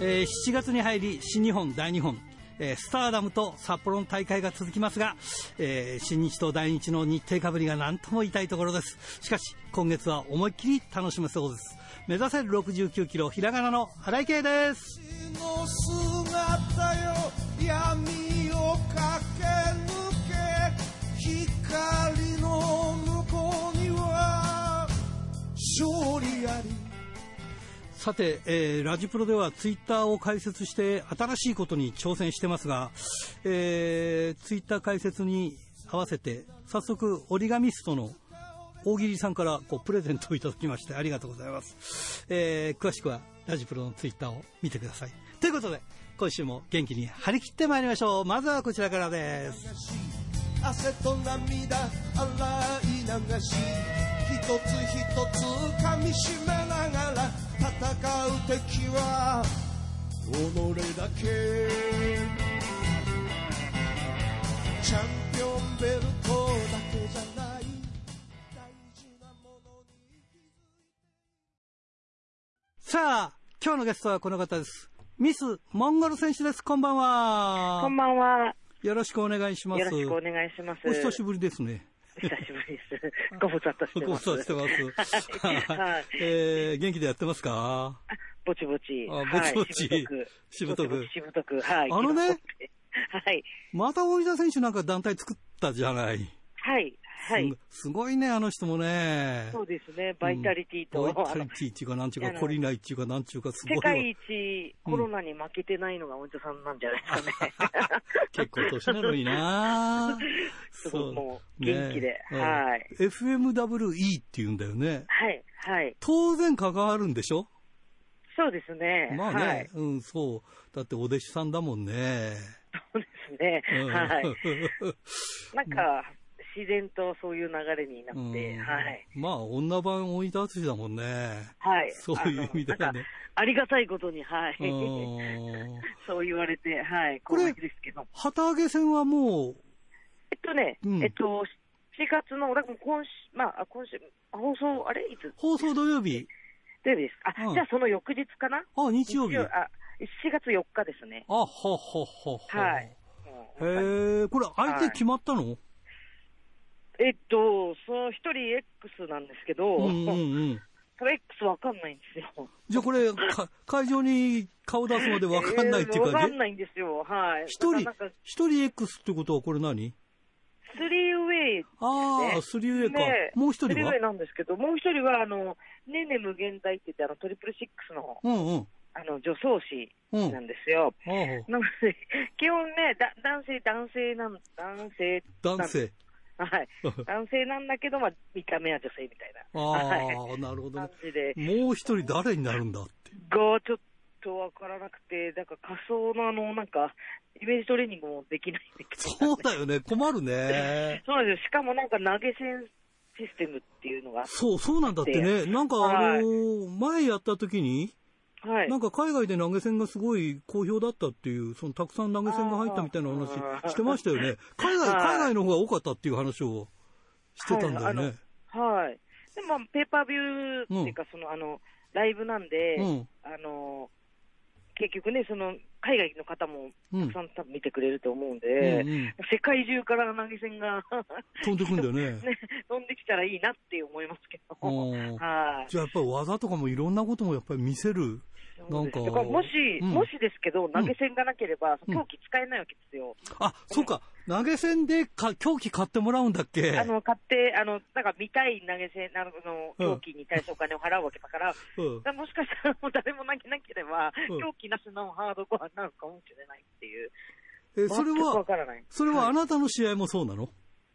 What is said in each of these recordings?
えー7月に入り新日本大日本、えースターダムと札幌の大会が続きますが、えー新日と大日の日程かぶりが何とも痛いところです。しかし今月は思いっきり楽しめそうです。目指せる69キロひらがなの荒井圭です。の姿よ闇を駆け勝利あり。さて、えーラジプロではツイッターを開設して新しいことに挑戦してますが、えーツイッター開設に合わせて早速折り紙ストの大喜利さんからこうプレゼントをいただきましてありがとうございます、えー詳しくはラジプロのツイッターを見てください。ということで今週も元気に張り切ってまいりましょう。まずはこちらからです。汗と涙洗い流し。一つ一つ噛みしめながら戦う敵は己だけ。チャンピオンベルトだけじゃない大事なものに気づい。さあ今日のゲストはこの方です。ミスモンゴル選手です。こんばんは。こんばんは。よろしくお願いします。よろしくお願いします。お久しぶりですね久しぶりです。ご無沙汰してご無ます。沙汰してます。はい。えー元気でやってますか？ぼちぼち。あぼちぼちはいしぶとくしぶとく。しぶとく。はい。あのねはい。また大分選手なんか団体作ったじゃない。はい。はい。すすごいね、あの人もね。そうですね。バイタリティと、バイタリティっていうか、なんちゅうか、懲りないっていうか、なんちゅうか、すごいわ。世界一コロナに負けてないのがおじさんなんじゃないですかね。結構年なのになすごいもうね元気でうんはい FMWE って言うんだよね。はい。はい。当然関わるんでしょ？そうですね。まあね、はい。うん、そう。だってお弟子さんだもんね。そうですね。うんはい。なんか、自然とそういう流れになって、うんはい。まあ、女版大分淳だもんね。はい。そういう意味ではねありがたいことに、はい。うん そう言われて、はい。これですけど。旗揚げ戦はもう、えっとね、うんえっと、4月の、だから今週、まあ、あ今週、あ放送、あれ？いつ？放送土曜日、土曜日ですかあ、うんじゃあその翌日かな？あ、日曜日。あ、あ、4月4日ですね。ほほほほ。はい。へうんえ、これ相手決まったの、えっと、その一人 X なんですけど、うんうんうん。それ X わかんないんですよ。じゃあこれ、か会場に顔出すまでわかんないっていうか、えーわかんないんですよ。はい。一人一人 X ってことはこれ何？スリーウェイああ、ねスリーウェイか。ねもう一人は？スリーウェイなんですけど、もう一人は、あの、ねね無限大って言って、あの、トリプルシックスの、うんうん。あの、女装師うん。なんですよ。ああなので、基本ね、だ男性、男性なん、男性。男性。はい。男性なんだけど、まあ、見た目は女性みたいな。あはい。あ、なるほどねもう一人誰になるんだって。が、ちょっとわからなくて、だから仮想のあの、なんか、イメージトレーニングもできないんだけど。そうだよね。困るね。そうなんですよ。しかもなんか投げ銭システムっていうのが、そう、そうなんだってね。なんかあのー前やった時に、はい。なんか海外で投げ銭がすごい好評だったっていう、そのたくさん投げ銭が入ったみたいな話してましたよね。海外、はい海外の方が多かったっていう話をしてたんだよね。はい。でも、まあペーパービューっていうか、その、あの、ライブなんで、うん。あの、結局ね、その、海外の方もうんたくさん多分見てくれると思うんうんで、うん。世界中から投げ銭が 飛んでくんだよね。ね、飛んできたらいいなって思いますけど。うん はい。じゃあやっぱり技とかもいろんなこともやっぱり見せる？なんかもし、うんもしですけど、投げ銭がなければ、うん狂気使えないわけですよ。あ、そうか。投げ銭でか狂気買ってもらうんだっけ？あの、買って、あの、なんか見たい投げ銭、あの、うん狂気に対してお金を払うわけだから、うんもしかしたらもう誰も投げなければ、うん狂気なしのハードコアになるかもしれないっていう。え、それは、からない。それはあいなたの試合もそうなの？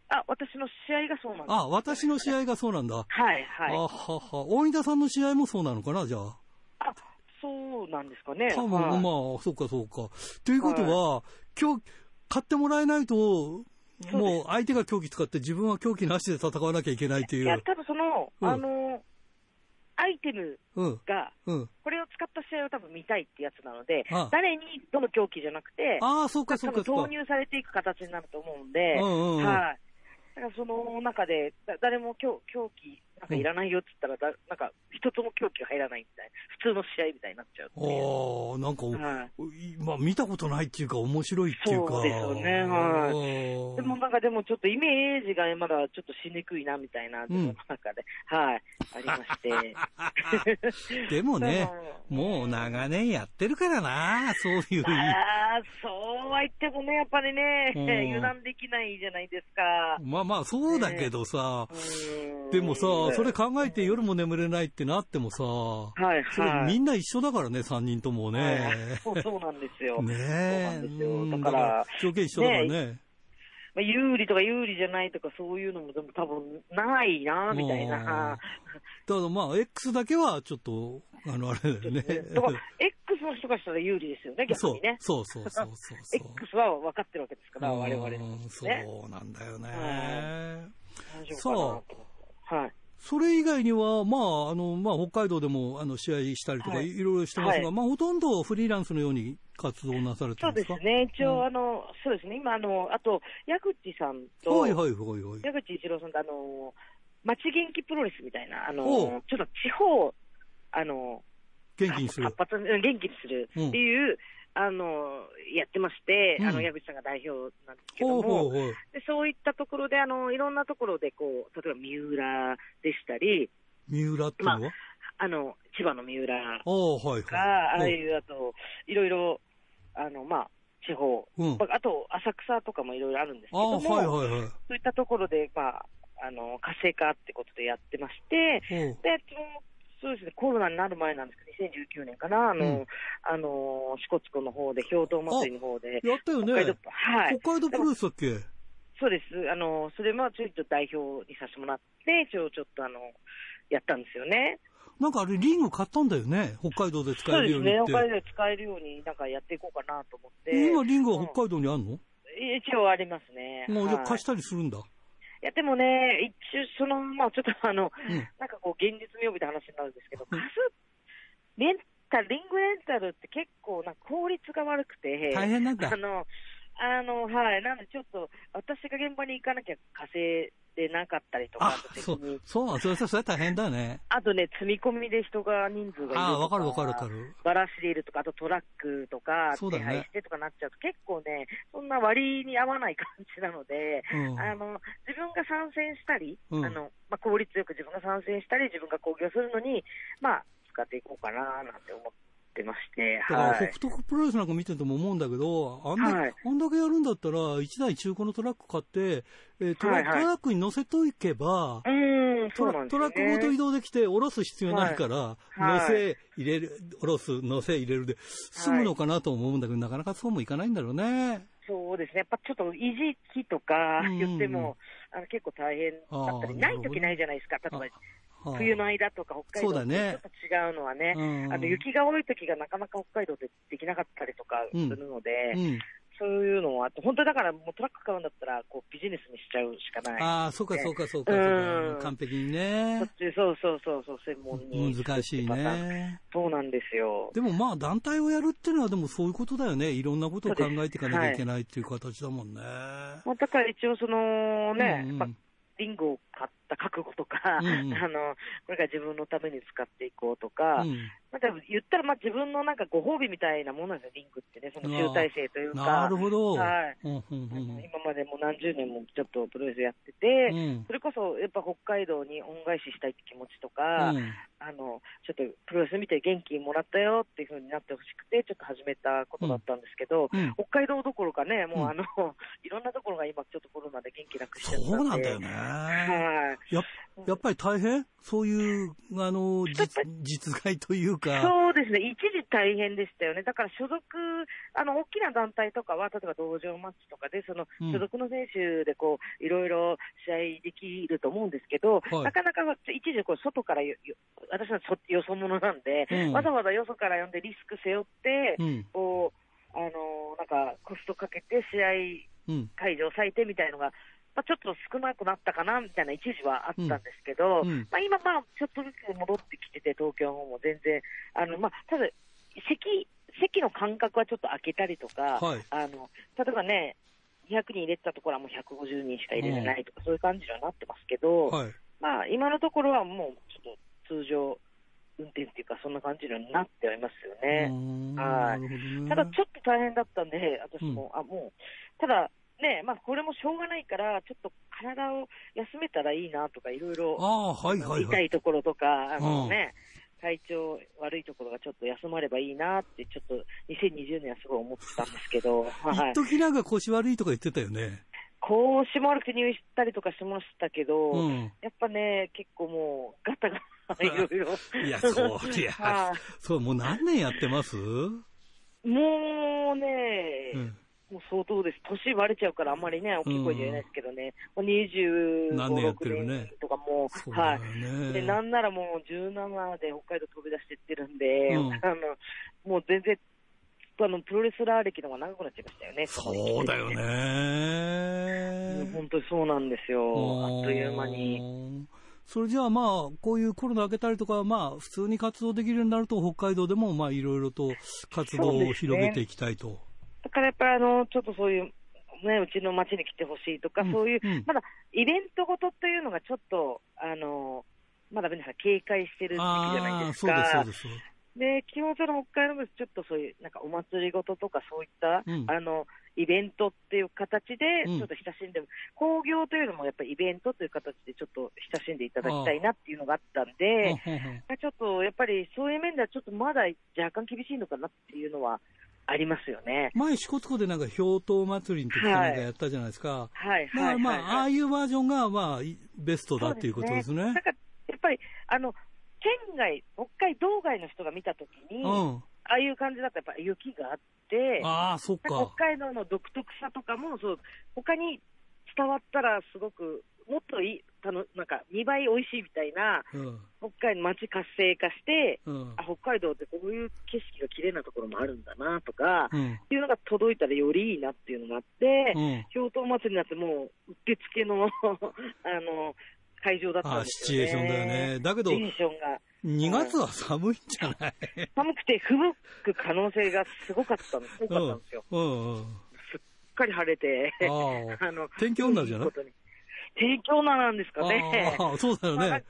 あ、私の試合がそうなんです。あ、私の試合がそうなんだ。はい、はい。あはは。大分さんの試合もそうなのかな、じゃあ？あ、そうなんですかね。多分、はいまあ、そうかそうか。ということは、今日、買ってもらえないと、もう相手が狂気使って自分は狂気なしで戦わなきゃいけないといいや、う。多分その、うんあの、アイテムうん、が、うん。これを使った試合を多分見たいってやつなのでああ、誰にどの狂気じゃなくて、ああ、そうかそうか投入されていく形になると思うんで、はい。だからその中で、だ誰も狂狂気、なんかいらないよって言ったらだ、なんか一つも狂気が入らないみたいな、普通の試合みたいになっちゃう。ああ、なんか、はいまあ見たことないっていうか、面白いっていうか。そうですよねはいいでもなんかでもちょっとイメージがまだちょっとしにくいなみたいな、自分の中で、はい、ありまして。でもね、うんもう長年やってるからな、そういう。ああ、そうは言ってもね、やっぱりね、うん油断できないじゃないですか。まあまあ、そうだけどさ、うんでもさ、それ考えて夜も眠れないってなってもさ、はいそれはい。みんな一緒だからね、3人ともはいね。そ うそうなんですよ。ねえ。そうなんですようんだから条件一緒だからね。まあ、有利とか有利じゃないとかそういうのもでも多分ないな、みたいな。ただまあ、X だけはちょっと、あの、あれだよね。だから、X の人がしたら有利ですよね、逆そうにね。そうそうそうそうそう。X は分かってるわけですから、我々うにんそね。うなんだよね。大丈夫かなと思って。はい。それ以外には、まあ、あの、まあ、北海道でも、あの、試合したりとか、はいいろいろしてますが、はいまあ、ほとんどフリーランスのように活動なされてそうるんでかですすね。一応、うんあの、そうですね。今、あの、あと、矢口さんと、はいはいはいはい。矢口一郎さんと、あの、町元気プロレスみたいな、あのちょっと地方、あの、元気にする活。発うん元気にするっていう、あの、やってまして、うんあの、矢口さんが代表なんですけどほうも、ほうほう。でそういったところで、あの、いろんなところで、こう、例えば三浦でしたり、三浦ってのは、あの、千葉の三浦ああ、はいが、はい。ああいう、あと、いろいろ、あの、まあ、地方、うん。あと、浅草とかもいろいろあるんですけああ、ども、はいはいはい。そういったところで、まあ、あの、活性化ってことでやってまして、で、そうですね、コロナになる前なんですけど、2019年かな、あの、うんあの、支笏湖の方で、氷洞祭りの方で、やったよね。北海道、はい、北海道プロレスだっけ？そうです。あの、それもちょっと代表にさせてもらって、一応ちょっとあの、やったんですよね。なんかあれ、リング買ったんだよね？北海道で使そうえるですね、ようにって。北海道で使えるように、なんかやっていこうかなと思って。今、リングは北海道にあるの、一応ありますね。もうじゃ貸したりするんだ。いや、でもね、一応、その、まあちょっとあの、うん。なんかこう、現実味を帯びた話になるんですけど、うん貸す、レンタル、リングレンタルって結構、なんか効率が悪くて、大変なんだあ。の、あの、はい、なんでちょっと、私が現場に行かなきゃ稼いでなかったりとか、ああと、そう別に、そう、それそれ大変だね。あとね、積み込みで人が人数がいるとか、ああ、わかるわかるわかる。バラシリールとか、あとトラックとか、そうだね。手配してとかなっちゃうと、結構ね、そんな割に合わない感じなので、うん。あの自分が参戦したり、うん。あのまあ、効率よく自分が参戦したり、自分が興行するのに、まあ、使っていこうかななんて思ってまして、だから、はい。北斗プロレスなんか見てても思うんだけど、あんだ,、はい。あんだけやるんだったら、1台中古のトラック買って、えートラはいはい。トラックに乗せといけば、うーん、トラそうなんですよ、ね。トラックごと移動できて、下ろす必要ないから、はい。乗せ入れる、下ろす、乗せ入れるで、済むのかなと思うんだけど、なかなかそうもいかないんだろうね。そうですね、やっぱちょっと維持費とかうんうんうん。言っても、あの結構大変だったり、ない時ないじゃないですか、例えばはあ冬の間とか北海道そうだねってちょっと違うのはね、うんあの雪が多い時がなかなか北海道でできなかったりとかするので、うん。そういうのはあって、本当だからもうトラック買うんだったらこうビジネスにしちゃうしかない。ああ、そうかそうかそうか、うん完璧にそねっ。ちそうそうそうそう、専門に。難しいね。そうなんですよ。でもまあ団体をやるっていうのはでもそういうことだよね。いろんなことを考えていかなきゃいけないっていう形だもんね。まあ、だから一応そのね、うんうんまあリングを買った覚悟とか、うんうん。あの、これから自分のために使っていこうとか、うんまあ、でも言ったらまあ自分のなんかご褒美みたいなものなんですよ、リングってね、その集大成というか。なるほど。はいうんうんあうんの今までも何十年もちょっとプロレスやってて、うんそれこそやっぱ北海道に恩返ししたいって気持ちとか、うんあのちょっとプロレス見て元気もらったよっていう風になってほしくて、ちょっと始めたことだったんですけど、うん北海道どころかね、もううんあの、いろんなところが今、ちょっとコロナで元気なくしちゃったんで。そうなんだよね。はい。ややっぱり大変？そういう、あの、実実害というか。そうですね、一時大変でしたよね、だから所属、あの大きな団体とかは、例えば道場マッチとかで、そのうん。所属の選手でこういろいろ試合できると思うんですけど、はい。なかなか一時こう、外から私はそよそ者なんで、うん。わざわざよそから呼んでリスク背負って、うん。こうあのなんかコストかけて試合うん。会場最低みたいのが、まあ、ちょっと少なくなったかなみたいな一時はあったんですけど、うん。うんまあ、今、まあ、ちょっとずつ戻ってきてて、東京の方も全然、あのまあ、ただ席、席の間隔はちょっと開けたりとか、はい。あの例えばね、200人入れてたところはもう150人しか入れてないとか、そういう感じにはなってますけど、はい。まあ、今のところはもう、ちょっと通常運転っていうか、そんな感じになってはいますよね。はい。ね。ただ、ちょっと大変だったんで、私も、あ、もう、ただ、ね、まあ、これもしょうがないから、ちょっと体を休めたらいいなとか、いろいろ、ああ、はいはいはい。痛いところとか、あうんのね、体調悪いところがちょっと休まればいいなって、ちょっと2020年はすごい思ってたんですけど、はい一。時なんか腰悪いとか言ってたよね。腰も悪くて入院したりとかしましたけど、うん。やっぱね、結構もう、ガタガタ、いろいろ。いや、そう、いや は、そう、もう何年やってます？もうね、うん。もう相当です。年割れちゃうからあんまりね、大きい声で言えないですけどね、もう25、何年やってる6ね年とかもう、そうだよはい。ね。で、なんならもう17で北海道飛び出してってるんで、うんあの、もう全然、あの、プロレスラー歴の方が長くなっちゃいましたよね。そうだよね。本当にそうなんですよ。あっという間に。。それじゃあまあ、こういうコロナ明けたりとか、まあ、普通に活動できるようになると、北海道でもまあ、いろいろと活動を広げていきたいと。だからやっぱりあの、ちょっとそういう、ね、うちの町に来てほしいとか、うんそういう、うんまだイベントごとというのがちょっと、あの、まだ皆さん警戒してる時期じゃないですか。です。で、基本その北海道ですちょっとそういう、なんかお祭りごととかそういった、うんあの、イベントっていう形で、うんちょっと親しんで、興行というのもやっぱりイベントという形でちょっと親しんでいただきたいなっていうのがあったんで、ちょっとやっぱりそういう面ではちょっとまだ若干厳しいのかなっていうのはありますよね。前、支笏湖でなんか、氷濤祭りの時かなんかやったじゃないですか。はい、はい。らまあ、あはいあいうバージョンが、まあ、いベストだっていうことですねなん。かやっぱり、あの、県外、北海道外の人が見たときに、うん。ああいう感じだとやっぱ雪があって、ああ、そっか。北海道の独特さとかも、そう、他に伝わったらすごく、もっといい、たのなんか2倍美味しいみたいな、うん。北海道街活性化して、うんあ、。北海道ってこういう景色が綺麗なところもあるんだなとか、うん。っていうのが届いたらよりいいなっていうのがあって、うん。氷濤祭りになってもう、うってつけの、あの、会場だったんでね。シチュエーションだよね。だけどテ、ンションが2月は寒いんじゃない？寒くて吹雪く可能性がすごかったんです、多かったんですよ。うん。うん。すっかり晴れて、あ の、天気女じゃない？ことに天気女なんですかね。ああ、そうだよね。まあなんか、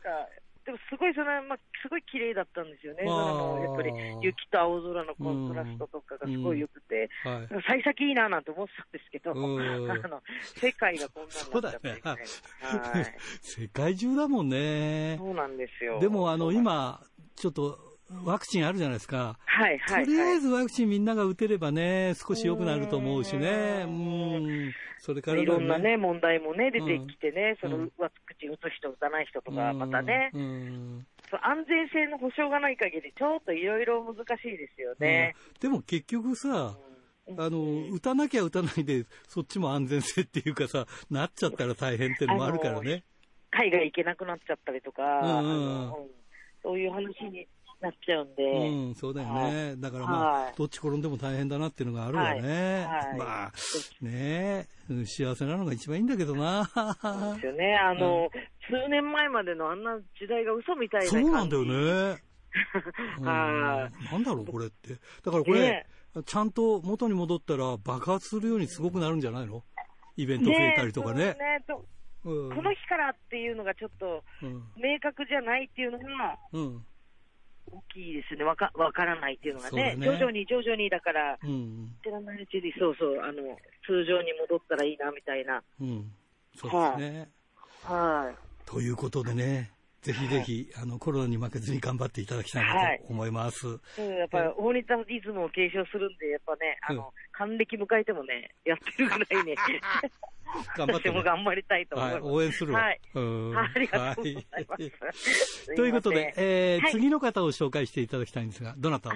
でもすごいその、まあ、すごい綺麗だったんですよね。やっぱり雪と青空のコントラストとかがすごい良くて、はい。幸先いいななんて思ってたんですけど、うんあの、世界がこんなになっちゃってね。はい。世界中だもんね。そうなんですよ。でも、あの、今、ちょっと、ワクチンあるじゃないですか。はいはい、とりあえはい。ずワクチンみんなが打てればね、少し良くなると思うしね。ううんん。それからだよいろんなね、問題もね、出てきてね、そのうんワクチン打つ人、打たない人とか、またね、うん安全性の保証がない限り、ちょっといろいろ難しいですよね。でも結局さ、うんあの、打たなきゃ打たないで、そっちも安全性っていうかさ、なっちゃったら大変っていうのもあるからね。海外行けなくなっちゃったりとか、そういう話になっちゃうんで、うん、そうだよね。だからまあ、はいどっち転んでも大変だなっていうのがあるわね。はいはいまあ、ねうん幸せなのが一番いいんだけどな。そうですよね。あの、数年前までのあんな時代が嘘みたいなそ感じ。うなんだよね。うんはいなんだろう、これって。だからこれ、ねちゃんと元に戻ったら爆発するようにすごくなるんじゃないの？イベント増えたりとかね。ねとうんこの日からっていうのがちょっとうん明確じゃないっていうのがうん。大きいですね。わかわからないっていうのがね。ね徐々に徐々にだから、うん。知らないうちに、そうそう、あの、通常に戻ったらいいなみたいな。うん。そうですね。はい。ということでね、ぜひぜひ、あの、コロナに負けずに頑張っていただきたいなと思います。そうやっぱり大仁田イズムを継承するんで、やっぱね、あの、還暦迎えてもね、やってるぐらいね、頑張っても頑張りたいと思いはい、ます。応援するわ。はい。うんありがとうございまはいす。ということで、えーはい次の方を紹介していただきたいんですが、どなた？を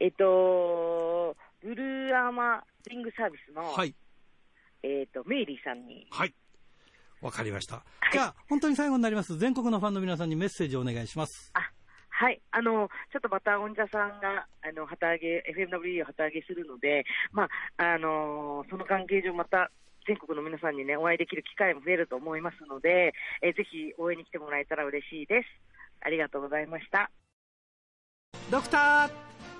えっと、ブルーアーマリングサービスの、はい。えっと、メイリーさんに、はい。わかりました。いじゃあ、本当に最後になります。全国のファンの皆さんにメッセージをお願いします。あ、はい。あの、ちょっとまた、おんじゃさんが、あの、旗揚げ、FMW を旗揚げするので、まあ、あのその関係上、また、全国の皆さんにね、お会いできる機会も増えると思いますので、えーぜひ応援に来てもらえたら嬉しいです。ありがとうございました。ドクター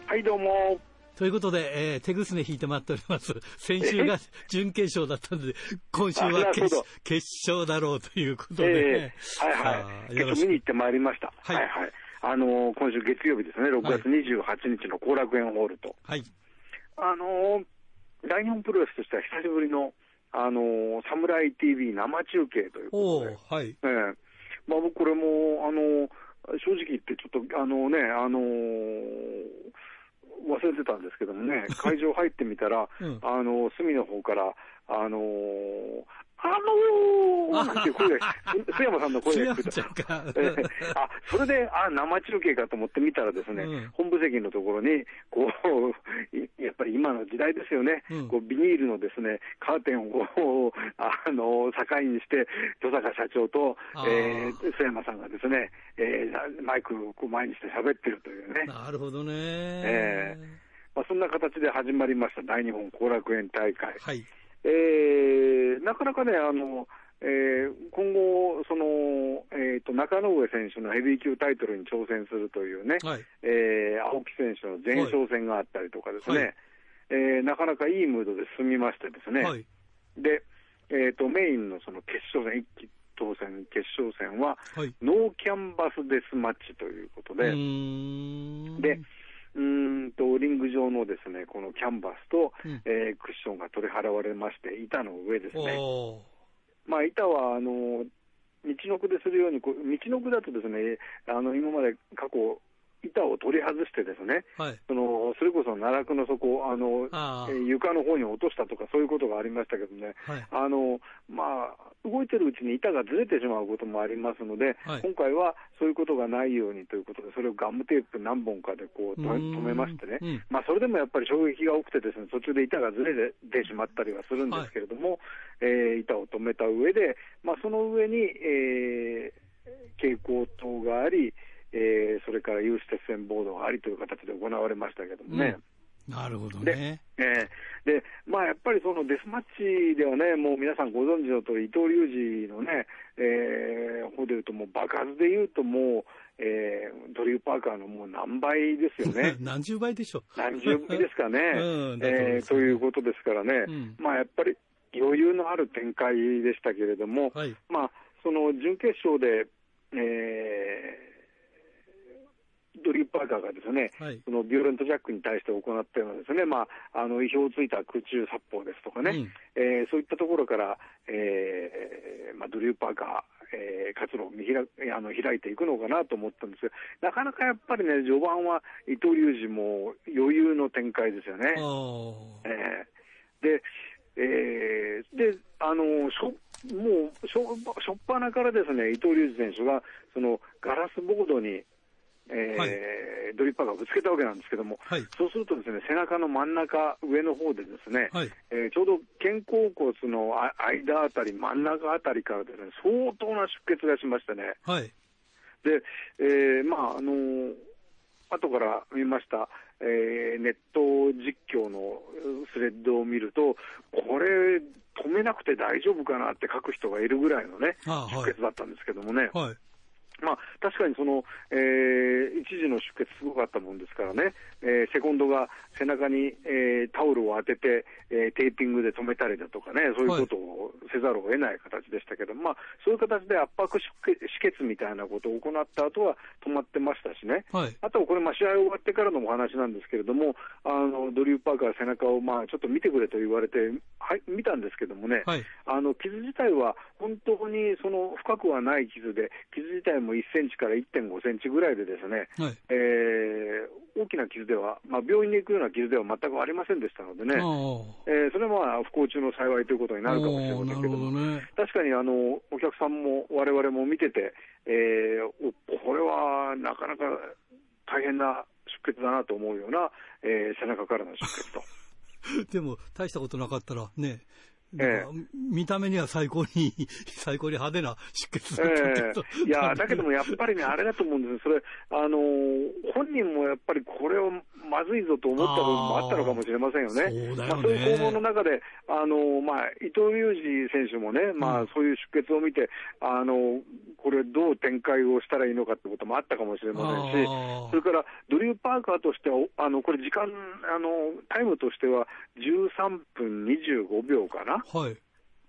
はい、どうも。ということで、えー、手ぐすね引いて待っております。先週が準決勝だったので、今週は決勝だろうということえで、えはいはい。結構見に行ってまいりました。はいはいはい。あのー今週月曜日ですね、6月28日の後楽園ホールと。はい。あのー大日本プロレスとしては久しぶりの、あのー、サムライ TV 生中継ということで。おー、はい。ええまあ僕これも、あの正直言ってちょっと、あのね、あの忘れてたんですけどもね、会場入ってみたら、うん。あの隅の方から、あのあのー、なんていう声が、須山さんの声が聞こえちゃんか。ええ。あ、それで、あ、生中継かと思って見たらですね、うん。本部席のところに、こう、いやっぱり今の時代ですよね、うん。こうビニールのですね、カーテンをあの、境にして、戸坂社長と、えー、須山さんがですね、えーマイクをこう前にして喋ってるというね、なるほどね。えまあ、そんな形で始まりました。大日本後楽園大会。はい。えーなかなかね、あのえー今後、そのえー、と中野上選手のヘビー級タイトルに挑戦するというね、はい。えー青木選手の前哨戦があったりとかですね、はいえーなかなかいいムードで進みましてですね、はい。でえー、とメインのその決勝戦、一期当選決勝戦は、はい。ノーキャンバスデスマッチということで、うーんで、うーんとリング上のですねこのキャンバスと、うんえークッションが取り払われまして、板の上ですね。まあ、板はあの道のくでするようにこう、道のくだとですねあの今まで過去、板を取り外してですね、はい。そのそれこそ奈落の底あのあー。えー床の方に落としたとか、そういうことがありましたけどね、はい。あのまあ、動いてるうちに板がずれてしまうこともありますので、はい。今回はそういうことがないようにということで、それをガムテープ何本かでこう止めましてね、うん。まあ、それでもやっぱり衝撃が多くてですね、途中で板がずれてしまったりはするんですけれども、えー板を止めた上で、まあ、その上に、えー蛍光灯があり、えーそれから有刺鉄線ボードがありという形で行われましたけどもね。なるほどでね。えーで、まあ、やっぱりそのデスマッチではね、もう皆さんご存知の通り、伊藤隆二のね、えー方でいうと、もう爆発でいうと、もう、えードリュー・パーカーのもう何倍ですよね。何十倍でしょう。何十倍ですかね、うんえーということですからね、うんまあ、やっぱり余裕のある展開でしたけれども、はい。まあ、その準決勝で、えードリー・パーカーがですね、はい。そのビオレントジャックに対して行ったようなですね、まあ、あの意表をついた空中殺法ですとかね、うんえーそういったところから、えーまあ、ドリュー・パーカー、えー活路を見開あの開いていくのかなと思ったんですが、なかなかやっぱりね、序盤は伊藤隆二も余裕の展開ですよね。えーで、えーで、あのしょもうしょしょっぱなからですね伊藤隆二選手がそのガラスボードに、えーはいドリッパーがぶつけたわけなんですけども、はい。そうするとですね背中の真ん中上の方でですね、はい。えーちょうど肩甲骨のあ間あたり、真ん中あたりからですね相当な出血がしましてね、はい。で、えーまああのー後から見ました、えーネット実況のうスレッドを見ると、これ、止めなくて大丈夫かなって書く人がいるぐらいのね、あはい出血だったんですけどもね、はい。まあ、確かにその、えー一時の出血すごかったもんですからね、えーセコンドが背中に、えータオルを当てて、えーテーピングで止めたりだとかね、そういうことをせざるを得ない形でしたけど、まあ、そういう形で圧迫出血みたいなことを行った後は止まってましたしね。はい。あとはこれ、まあ試合終わってからのお話なんですけれども、あのドリュー・パーカー、背中をまあちょっと見てくれと言われて、はい、見たんですけどもね、はい。あの傷自体は本当にその深くはない傷で、傷自体も1センチから1.5センチぐらいでですね、はい。えー大きな傷では、まあ、病院に行くような傷では全くありませんでしたのでね、えーそれはまあ不幸中の幸いということになるかもしれませんけどどね。確かにあのお客さんも我々も見てて、えーおこれはなかなか大変な出血だなと思うような、えー背中からの出血と。でも、大したことなかったらね、え見た目には最高に、最高に派手な出血だったけど。ええいやだけどもやっぱりね、あれだと思うんですよ、それ、あのー本人もやっぱりこれをまずいぞと思った部分もあったのかもしれませんよね。そうねまあ、そういう攻防の中で、あのまあ、伊藤裕二選手もね、まあ、そういう出血を見て、あのこれ、どう展開をしたらいいのかってこともあったかもしれませんしそれからドリュー・パーカーとしては、おあのこれ、時間あの、タイムとしては13分25秒かな？はい。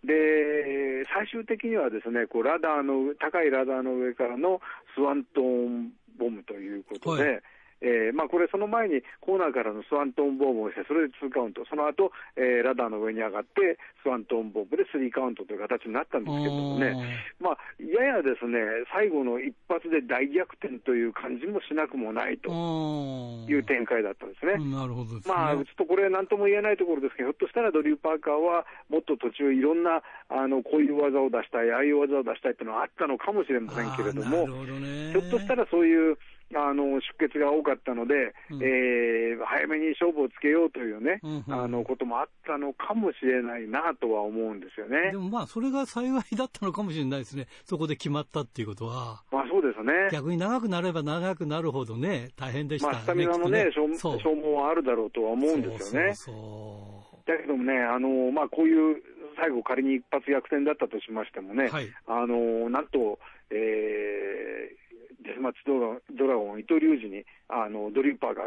で、最終的にはですね、こうラダーの、高いラダーの上からのスワントーンボムということで、はいえーまあ、これ、その前にコーナーからのスワントーンボムをして、それで2カウント、その後、えーラダーの上に上がって、スワントーンボムで3カウントという形になったんですけれどもね、まあ、ややですね、最後の一発で大逆転という感じもしなくもないとという展開だったんですね。なるほどですね。まあ、ちょっとこれ、なんとも言えないところですけど、ひょっとしたらドリュー・パーカーは、もっと途中、いろんなあのこういう技を出したい、ああいう技を出したいっていうのはあったのかもしれませんけれどもどね。ひょっとしたらそういうあの出血が多かったので、うんえー早めに勝負をつけようというね、うんうんあのこともあったのかもしれないなとは思うんですよねで。もまあ、それが幸いだったのかもしれないですね。そこで決まったっていうことは。まあそうですね。逆に長くなれば長くなるほどね、大変でしたね。まあ、スタミナのね、きっと消そう消耗はあるだろうとは思うんですよね。そうそうだけどもね、あのまあ、こういう最後、仮に一発逆転だったとしましてもね、はいあのなんと、えーデスマッチドラドラゴン、伊藤隆二にあのドリューパーが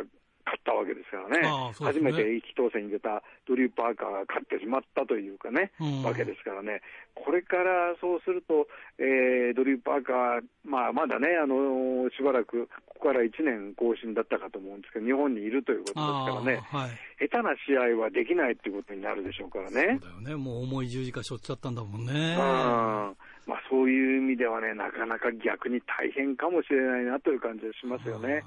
勝ったわけですからね、ね初めて一期当選に出たドリューパーカーが勝ってしまったというかね、うんわけですからね、これからそうすると、えードリューパーカー、まあ、まだね、あのしばらく、ここから1年更新だったかと思うんですけど、日本にいるということですからね。はい。下手な試合はできないっていうことになるでしょうからね。そうだよね。もう重い十字架背負っちゃったんだもんね。うんまあ、そういう意味ではね、なかなか逆に大変かもしれないなという感じがしますよね。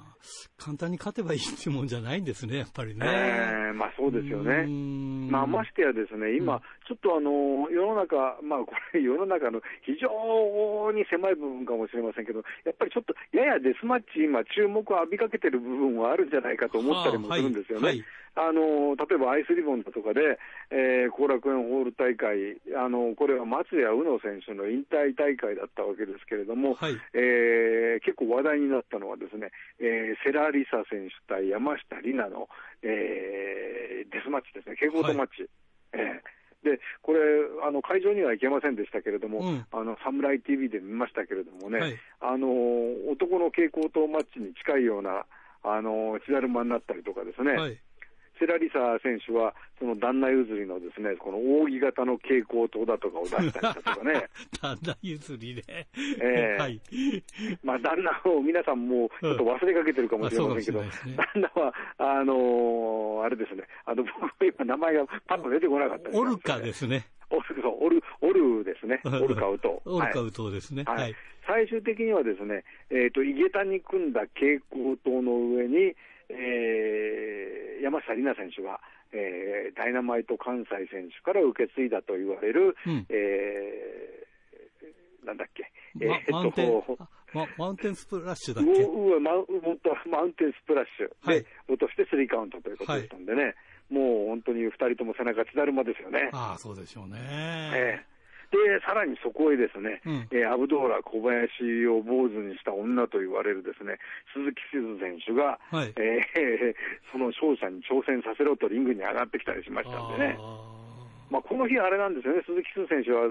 簡単に勝てばいいってもんじゃないんですね、やっぱりね。ええまあそうですようね。んまあ、ましてやですね、今、ちょっとあの、世の中、まあこれ世の中の非常に狭い部分かもしれませんけど、やっぱりちょっとややデスマッチ、今注目を浴びかけてる部分はあるんじゃないかと思ったりもするんですよね。はいはいあの例えばアイスリボンだとかで、えー後楽園ホール大会、あのこれは松谷宇野選手の引退大会だったわけですけれども、はいえー結構話題になったのはですね、えーセラ・リサ選手対山下里奈の、えーデスマッチですね、蛍光灯マッチ。えーでこれあの、会場には行けませんでしたけれども、うんあのサムライ TV で見ましたけれどもね、はいあの男の蛍光灯マッチに近いようなあの血だるまになったりとかですね、はい。セラリサ選手は、その旦那譲りのですね、この扇形の蛍光灯だとかを出したりだとかね、旦那譲りで。ええはい。まあ旦那を皆さんもうちょっと忘れかけてるかもしれませんけど、うんあそうかもしれない旦那は、あのーあれですね、あの、僕今名前がパッと出てこなかったりしますオルカですね。オルそうオルオルですね、オルカウト。オルカはいウトですね。ははいい。最終的にはですね、えっ、と、井桁に組んだ蛍光灯の上に、えー山下里奈選手が、えーダイナマイト関西選手から受け継いだと言われる、うん。えーなんだっけ、えマーマウンテンっと、あママウンテンスプラッシュだうっけ？うわマウマウントマウンテンスプラッシュはい。で落としてスリーカウントということでしたんでね、もう本当に2人とも背中血だるまですよね。ああ、そうでしょうね。ええで、さらにそこへですね、うん。えーアブドーラ小林を坊主にした女と言われるですね、鈴木静選手が、はい。えー その勝者に挑戦させろとリングに上がってきたりしましたんでね。あまあ、この日、あれなんですよね、鈴木鈴選手は、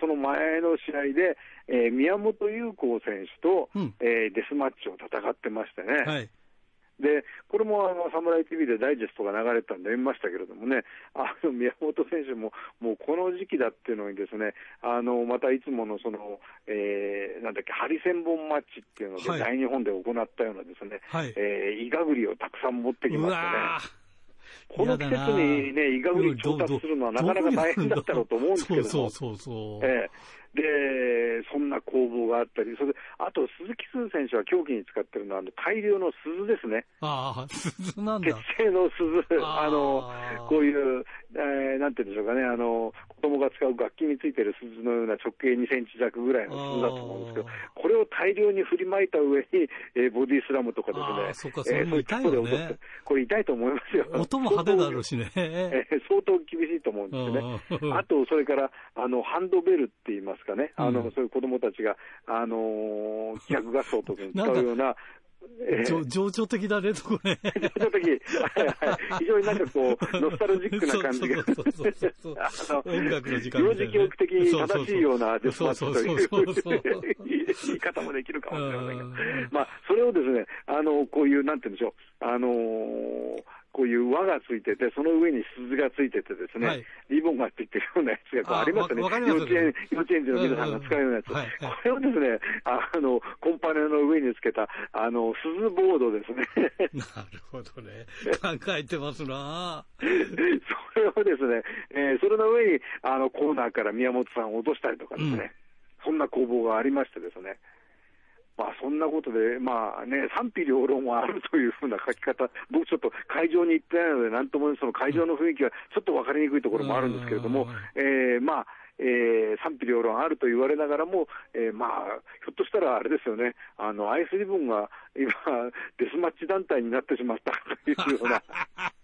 その前の試合で、えー宮本優子選手と、うん。えーデスマッチを戦ってましてね、ーはい。でこれもあのサムライ TV でダイジェストが流れてたんで見ましたけれどもね、あの宮本選手も、もうこの時期だっていうのに、ですねあのまたいつものその、えーなんだっけ、ハリセンボンマッチっていうので、はい。大日本で行ったようなですね、はい。えーイガグリをたくさん持ってきうましてね。わこの季節にね、イガグリ調達するのはなかなか大変だったろうと思うんですけども、そうそうそうそう。ええで、そんな攻防があったり、それで、あと鈴木鈴選手は競技に使ってるのは、あの大量の鈴ですね。ああ、鈴なん鉄だ。製の鈴、あの、こういう、えーなんて言うんでしょうかね、あの、子供が使う楽器についてる鈴のような直径2センチ弱ぐらいの鈴だと思うんですけどあ、これを大量に振りまいた上に、えーボディスラムとかですね、そっかそれもいったところで痛いよね落とすこれ痛いと思いますよ。音も派手だろうしね。えー相当厳しいと思うんですよね。うんあと、それから、あの、ハンドベルって言いますかね、あの、うんそういう子供たちが、あのー、気迫合奏とかに使うような、ええ。情情緒的だね、とこね。その時、はいはい、非常になんかこう、ノスタルジックな感じが。そうそうそうそうそう。あの音楽の時間み幼児教育的に正しいようなデスマッチという 言い方もできるかもしれませんがうん、まあ、それをですね、あの、こういう、なんて言うんでしょう、あのーこういう輪がついてて、その上に鈴がついててですね、はいリボンがついてるようなやつがこうあありますよね。幼稚園、幼稚園児の皆さんが使うようなやつ。これをですね、あの、コンパネの上につけた、あの、鈴ボードですね。なるほどね。考えてますなそれをですね、えーそれの上にあのコーナーから宮本さんを落としたりとかですね、そんな攻防がありましてですね、まあそんなことで、まあね、賛否両論はあるというふうな書き方、僕ちょっと会場に行ってないので、なんともその会場の雰囲気はちょっと分かりにくいところもあるんですけれどもうん、えーまあ、えー賛否両論あると言われながらも、えーまあ、ひょっとしたらあれですよね、あの、アイスリボンが今、デスマッチ団体になってしまったというような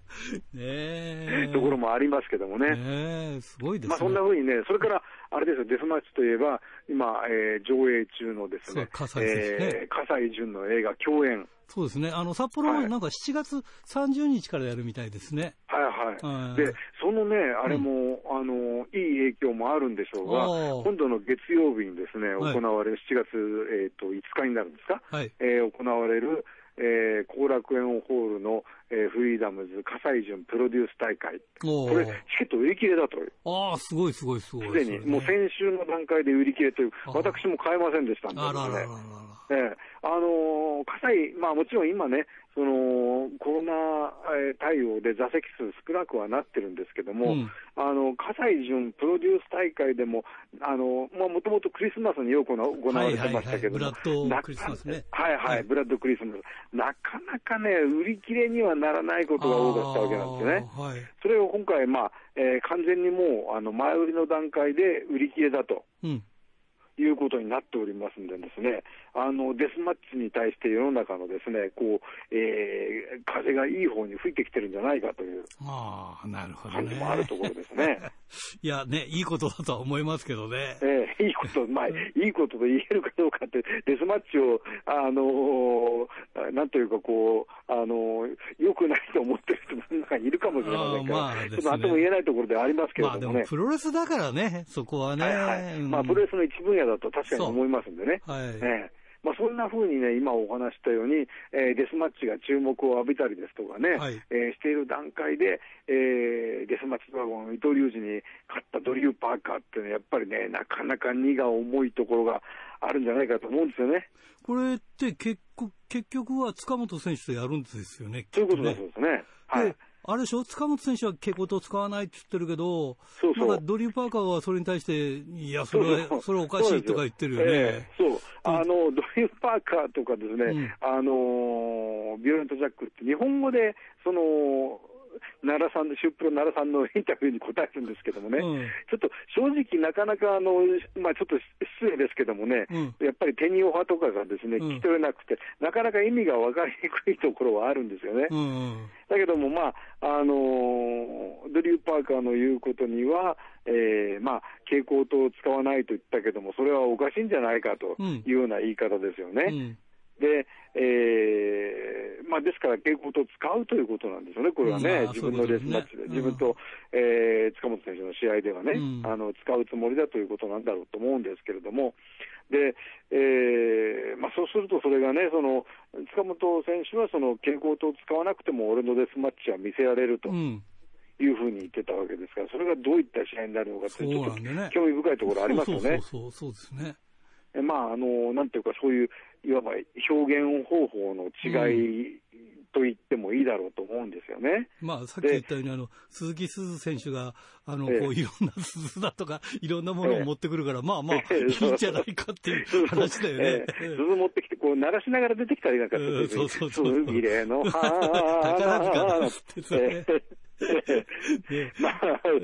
ねえ。ところもありますけどもね。ねえ、すごいですね。まあそんなふうにね、それから、あれですよ、デスマッチといえば、今、えー上映中のですね、そう葛西ねえー葛西潤の映画、共演。そうですね。あの、札幌はなんか7月30日からやるみたいですね。はいはい。はいで、そのね、あれも、あの、いい影響もあるんでしょうが今度の月曜日にですね、はい行われる、7月、えっ、と、5日になるんですか、はい。えー行われる、えー後楽園ホールの、えーフリーダムズ葛西潤プロデュース大会。おこれ、チーケット売り切れだと。ああ、すごいすごいすごい。すでに、もう先週の段階で売り切れという、あ私も買えませんでしたんであらららら。ええ。あのー、葛西、まあもちろん今ね、そのコロナえー対応で座席数少なくはなってるんですけども、うん。あの葛西潤プロデュース大会でも、あのまあもともとクリスマスによく行行われてましたけども、はいはいはい。ブラッドなクリスマスね。はいはい、はい。ブラッドクリスマス、なかなかね、売り切れにはならないことが多かったわけなんですよね。はい。それを今回、まあえー完全にもうあの前売りの段階で売り切れだと。うん。いうことになっておりますんでですね、あのデスマッチに対して世の中のですね、こう、えー風がいい方に吹いてきてるんじゃないかというああ、なるほどね。感じもあるところですね。いや、ね、いいことだとは思いますけどね。えーいいこと、まあ、いいことと言えるかどうかって、デスマッチを、あのーなんというかこう、あのー良くないと思ってる人も中にいるかもしれませんから、あねちょっと何とも言えないところではありますけれまあでどもね。もプロレスだからね、そこはね。はいはいうんまあ、プロレスの一分野だと確かに思いますんでね。はい。ええまあ、そんな風にね、今お話ししたように、えーデスマッチが注目を浴びたりですとかね、はいえーしている段階で、えーデスマッチドラゴン、伊藤隆二に勝ったドリュー・パーカーっていうのは、やっぱりね、なかなか荷が重いところがあるんじゃないかと思うんですよね。これって結局、結局は塚本選手とやるんですよね。そういうことですね。はいで。あれでしょ？塚本選手は蛍光灯使わないって言ってるけど、そうそう。なんかドリュー・パーカーはそれに対して、いや、それは、それはおかしいとか言ってるよね。ええそう。あの、ドリュー・パーカーとかですね、うん。あの、ビオレント・ジャックって日本語で、その、奈良さんの、シュープロ奈良さんのインタビューに答えるんですけどもね、うんちょっと正直なかなかあの、まあちょっと失礼ですけどもね、うんやっぱりテニオ派とかがですね、うん聞き取れなくて、なかなか意味が分かりにくいところはあるんですよね。うんうん。だけども、まあ、あのードリュー・パーカーの言うことには、えーまあ、蛍光灯を使わないと言ったけども、それはおかしいんじゃないかとうんいうような言い方ですよね。うんで、えーまあ、ですから、蛍光灯を使うということなんですよね、これはね、自分のレースマッチで、自分と、えー塚本選手の試合ではね、うん。あの、使うつもりだということなんだろうと思うんですけれども、で、えーまあ、そうするとそれがね、その塚本選手はその蛍光灯を使わなくても俺のデスマッチは見せられるとうん。いうふうに言ってたわけですから、それがどういった試合になるのかって、ちょっと興味深いところありますよね。そうそうそうそうですね。えまあ、あの、なんていうか、そういう、いわば表現方法の違いと言ってもいいだろうと思うんですよね。まあ、さっき言ったように、あの、鈴木鈴選手が、あの、こう、ええいろんな鈴だとか、いろんなものを持ってくるから、まあまあ、いええ。いんじゃないかっていう 話だよね。ええ。鈴持ってきて、こう、鳴らしながら出てきたりなんかする。うんそうそうそう鈴れの宝塚だ花っつってさ。ねねまあ、そう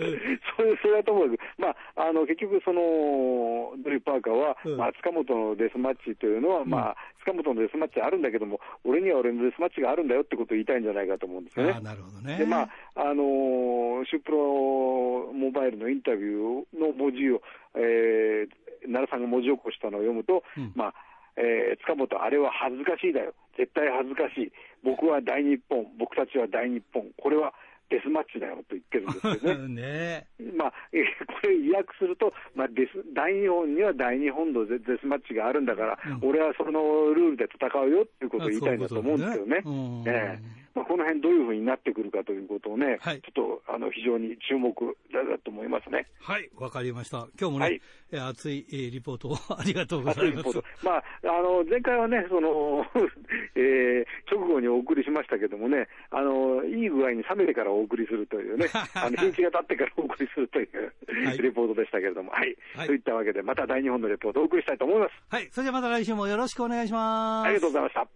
いう、それはともかく、まあ、あの、結局、その、ドリュー・パーカーは、うんまあ、塚本のデスマッチというのは、まあ、塚本のデスマッチあるんだけども、俺には俺のデスマッチがあるんだよってことを言いたいんじゃないかと思うんですよねああ、。なるほどね。で、まあ、あのーシュープロモバイルのインタビューの文字を、えー、奈良さんが文字起こしたのを読むと、うんまあ、えー塚本、あれは恥ずかしいだよ。絶対恥ずかしい、僕は大日本、僕たちは大日本、これはデスマッチだよと言ってるんですよね。ね。まあ、え これ、意訳すると、まあ、デス大日本には大日本のデデスマッチがあるんだから、うん。俺はそのルールで戦うよっていうことを言いたいんだと思うんですけどね。そういうねうんええまあ、この辺どういうふうになってくるかということをね、はいちょっとあの非常に注目だだと思いますね。はい、わかりました。今日もね、はいえー熱いえーリポートを ありがとうございます。まあ、あの前回はね、その えー直後にお送りしましたけどもね、あのいい具合に冷めてからお送りするというね、あの日にちが経ってからお送りするという、はいレポートでしたけれども、はい、はいといったわけで、また大日本のレポートをお送りしたいと思います。はい、それではまた来週もよろしくお願いします。ありがとうございました。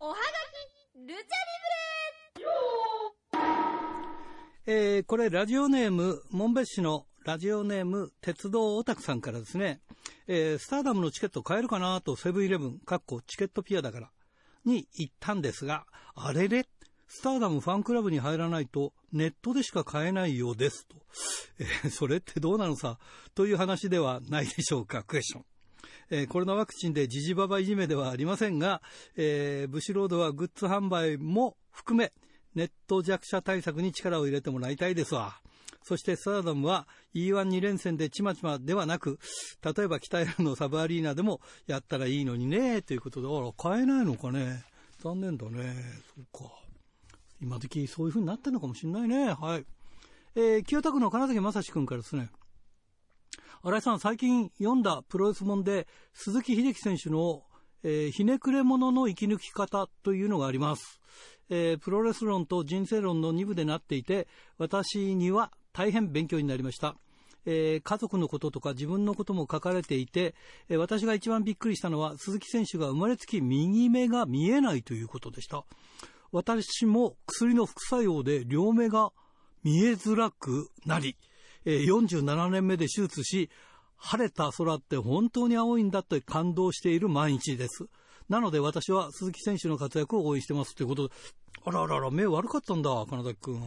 おはがき、ルチャリブレえーこれ、ラジオネーム、門別市のラジオネーム、鉄道オタクさんからですね、えースターダムのチケット買えるかなとセブンイレブン、かっこチケットピアだから、に行ったんですが、あれれ？スターダムファンクラブに入らないとネットでしか買えないようですと。えーそれってどうなのさという話ではないでしょうか、クエスチョン。えーコロナワクチンでジジババいじめではありませんが、えーブシロードはグッズ販売も含め、ネット弱者対策に力を入れてもらいたいですわ。そしてスターダムは E12 連戦でちまちまではなく、例えば北エルのサブアリーナでもやったらいいのにね、ということで、あら、買えないのかね。残念だね。そうか。今時そういう風になってるのかもしれないね。はい。えー清田区の金崎正史君からですね。新井さん、最近読んだプロレス本で、鈴木秀樹選手の、えーひねくれ者の生き抜き方というのがあります。えープロレス論と人生論の2部でなっていて、私には大変勉強になりました。えー家族のこととか自分のことも書かれていて、えー私が一番びっくりしたのは、鈴木選手が生まれつき右目が見えないということでした。私も薬の副作用で両目が見えづらくなり、え47年目で手術し、晴れた空って本当に青いんだって感動している毎日です。なので私は鈴木選手の活躍を応援してますということで、あらあらあら、目悪かったんだ、金崎君。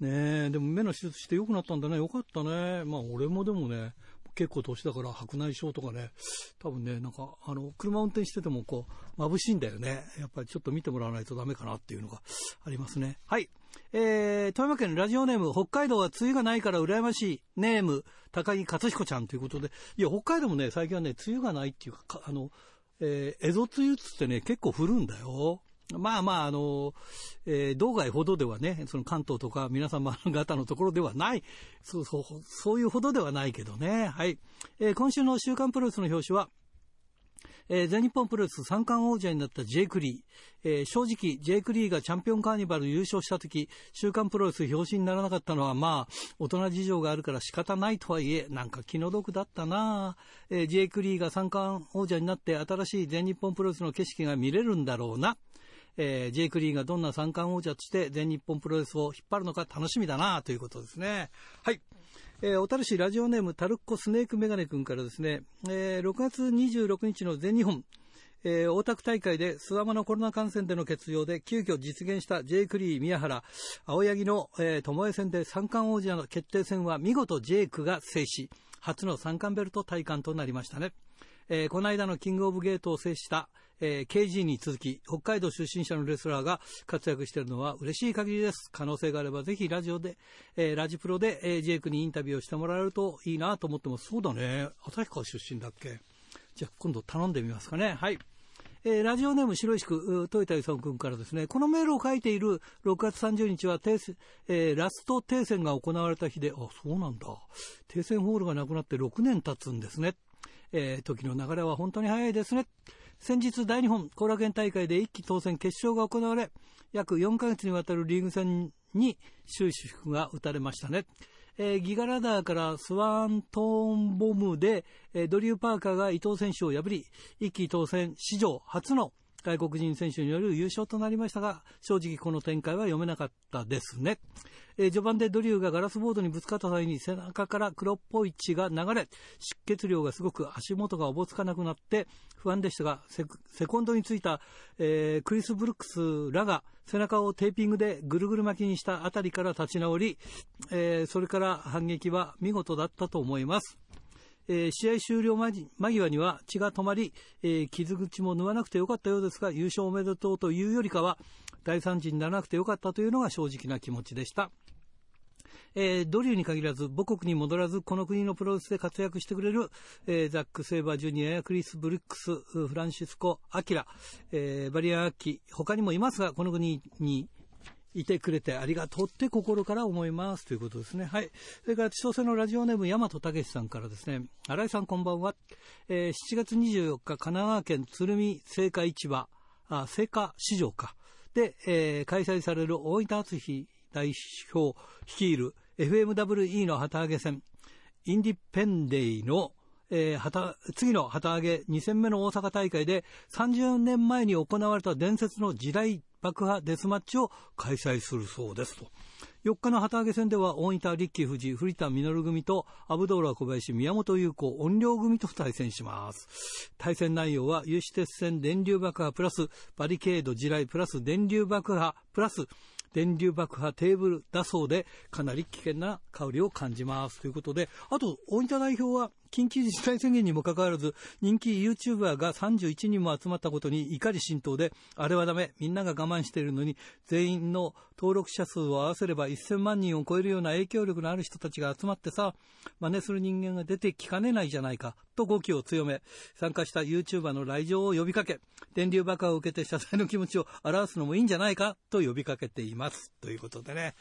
ねえ、でも目の手術して良くなったんだね。よかったね。まあ俺もでもね、結構年だから白内障とかね、多分ね、なんか、あの、車運転しててもこう、眩しいんだよね。やっぱりちょっと見てもらわないとダメかなっていうのがありますね。はい。えー、富山県ラジオネーム、北海道は梅雨がないから羨ましい。ネーム、高木克彦ちゃんということで、いや、北海道もね、最近はね、梅雨がないっていうか、あの、えー、蝦夷梅雨っつってね、結構降るんだよ。まあまあ、あの、えー道外ほどではね、その関東とか皆様方のところではない、そうそう、そういうほどではないけどね。はい。えー今週の週刊プロレスの表紙は、えー全日本プロレス三冠王者になったジェイク・リー。えー正直、ジェイク・リーがチャンピオンカーニバル優勝した時、週刊プロレス表紙にならなかったのは、まあ、大人事情があるから仕方ないとはいえ、なんか気の毒だったなえージェイク・リーが三冠王者になって新しい全日本プロレスの景色が見れるんだろうな。えージェイク・リーがどんな三冠王者として全日本プロレスを引っ張るのか楽しみだなということですね。はい。えー、小樽市ラジオネームタルッコスネークメガネ君からですね、えー6月26日の全日本、えー大田区大会で諏訪間のコロナ感染での欠場で急遽実現したジェイク・リー、宮原、青柳の、えー、巴戦で三冠王者の決定戦は見事ジェイクが制し、初の三冠ベルト体感となりましたね。えーこの間のキングオブゲートを制した、えー KG に続き、北海道出身者のレスラーが活躍しているのは嬉しい限りです。可能性があればぜひラジオで、えーラジプロで、えージェイクにインタビューをしてもらえるといいなと思ってます。そうだね。旭川出身だっけ？じゃあ今度頼んでみますかね。はい。えーラジオネーム白石区、う豊田勲君からですね、このメールを書いている6月30日はえーラスト停戦が行われた日で、あ、そうなんだ。停戦ホールがなくなって6年経つんですね。えー時の流れは本当に早いですね。先日大日本後楽園大会で一期当選決勝が行われ、約4ヶ月にわたるリーグ戦に終止符が打たれましたね。えーギガラダーからスワントーンボムで、えードリュー・パーカーが伊藤選手を破り、一期当選史上初の外国人選手による優勝となりましたが、正直この展開は読めなかったですね。えー序盤でドリューがガラスボードにぶつかった際に背中から黒っぽい血が流れ、出血量がすごく足元がおぼつかなくなって不安でしたが、セコンドについた、えークリス・ブルックスらが背中をテーピングでぐるぐる巻きにしたあたりから立ち直り、えーそれから反撃は見事だったと思います。えー試合終了間際には血が止まり、えー傷口も縫わなくてよかったようですが、優勝おめでとうというよりかは、大惨事にならなくてよかったというのが正直な気持ちでした。えードリューに限らず母国に戻らずこの国のプロレスで活躍してくれる、えーザック・セイバージュニアやクリス・ブルックス、フランシスコ・アキラ、えーバリアン・アッキ他にもいますがこの国にいてくれてありがとうって心から思いますということですね。はい。それから、千歳のラジオネーム、大和武さんからですね、新井さんこんばんは。えー7月24日、神奈川県鶴見青果市場、あ、青果市場か。で、えー開催される大分敦史代表率いる FMWE の旗揚げ戦、インディペンデイの、えー旗次の旗揚げ2戦目の大阪大会で30年前に行われた伝説の時代爆破デスマッチを開催するそうですと。4日の旗揚げ戦では大分力士藤藤田実組とアブドーラ小林宮本優子音量組と対戦します対戦内容は有刺鉄線電流爆破プラスバリケード地雷プラス電流爆破プラス電流爆破テーブルだそうでかなり危険な香りを感じますということであと大分代表は緊急事態宣言にもかかわらず人気 YouTuber が31人も集まったことに怒り心頭であれはダメみんなが我慢しているのに全員の登録者数を合わせれば1000万人を超えるような影響力のある人たちが集まってさ真似する人間が出てきかねないじゃないかと語気を強め参加した YouTuber の来場を呼びかけ電流爆破を受けて謝罪の気持ちを表すのもいいんじゃないかと呼びかけています。ということでね。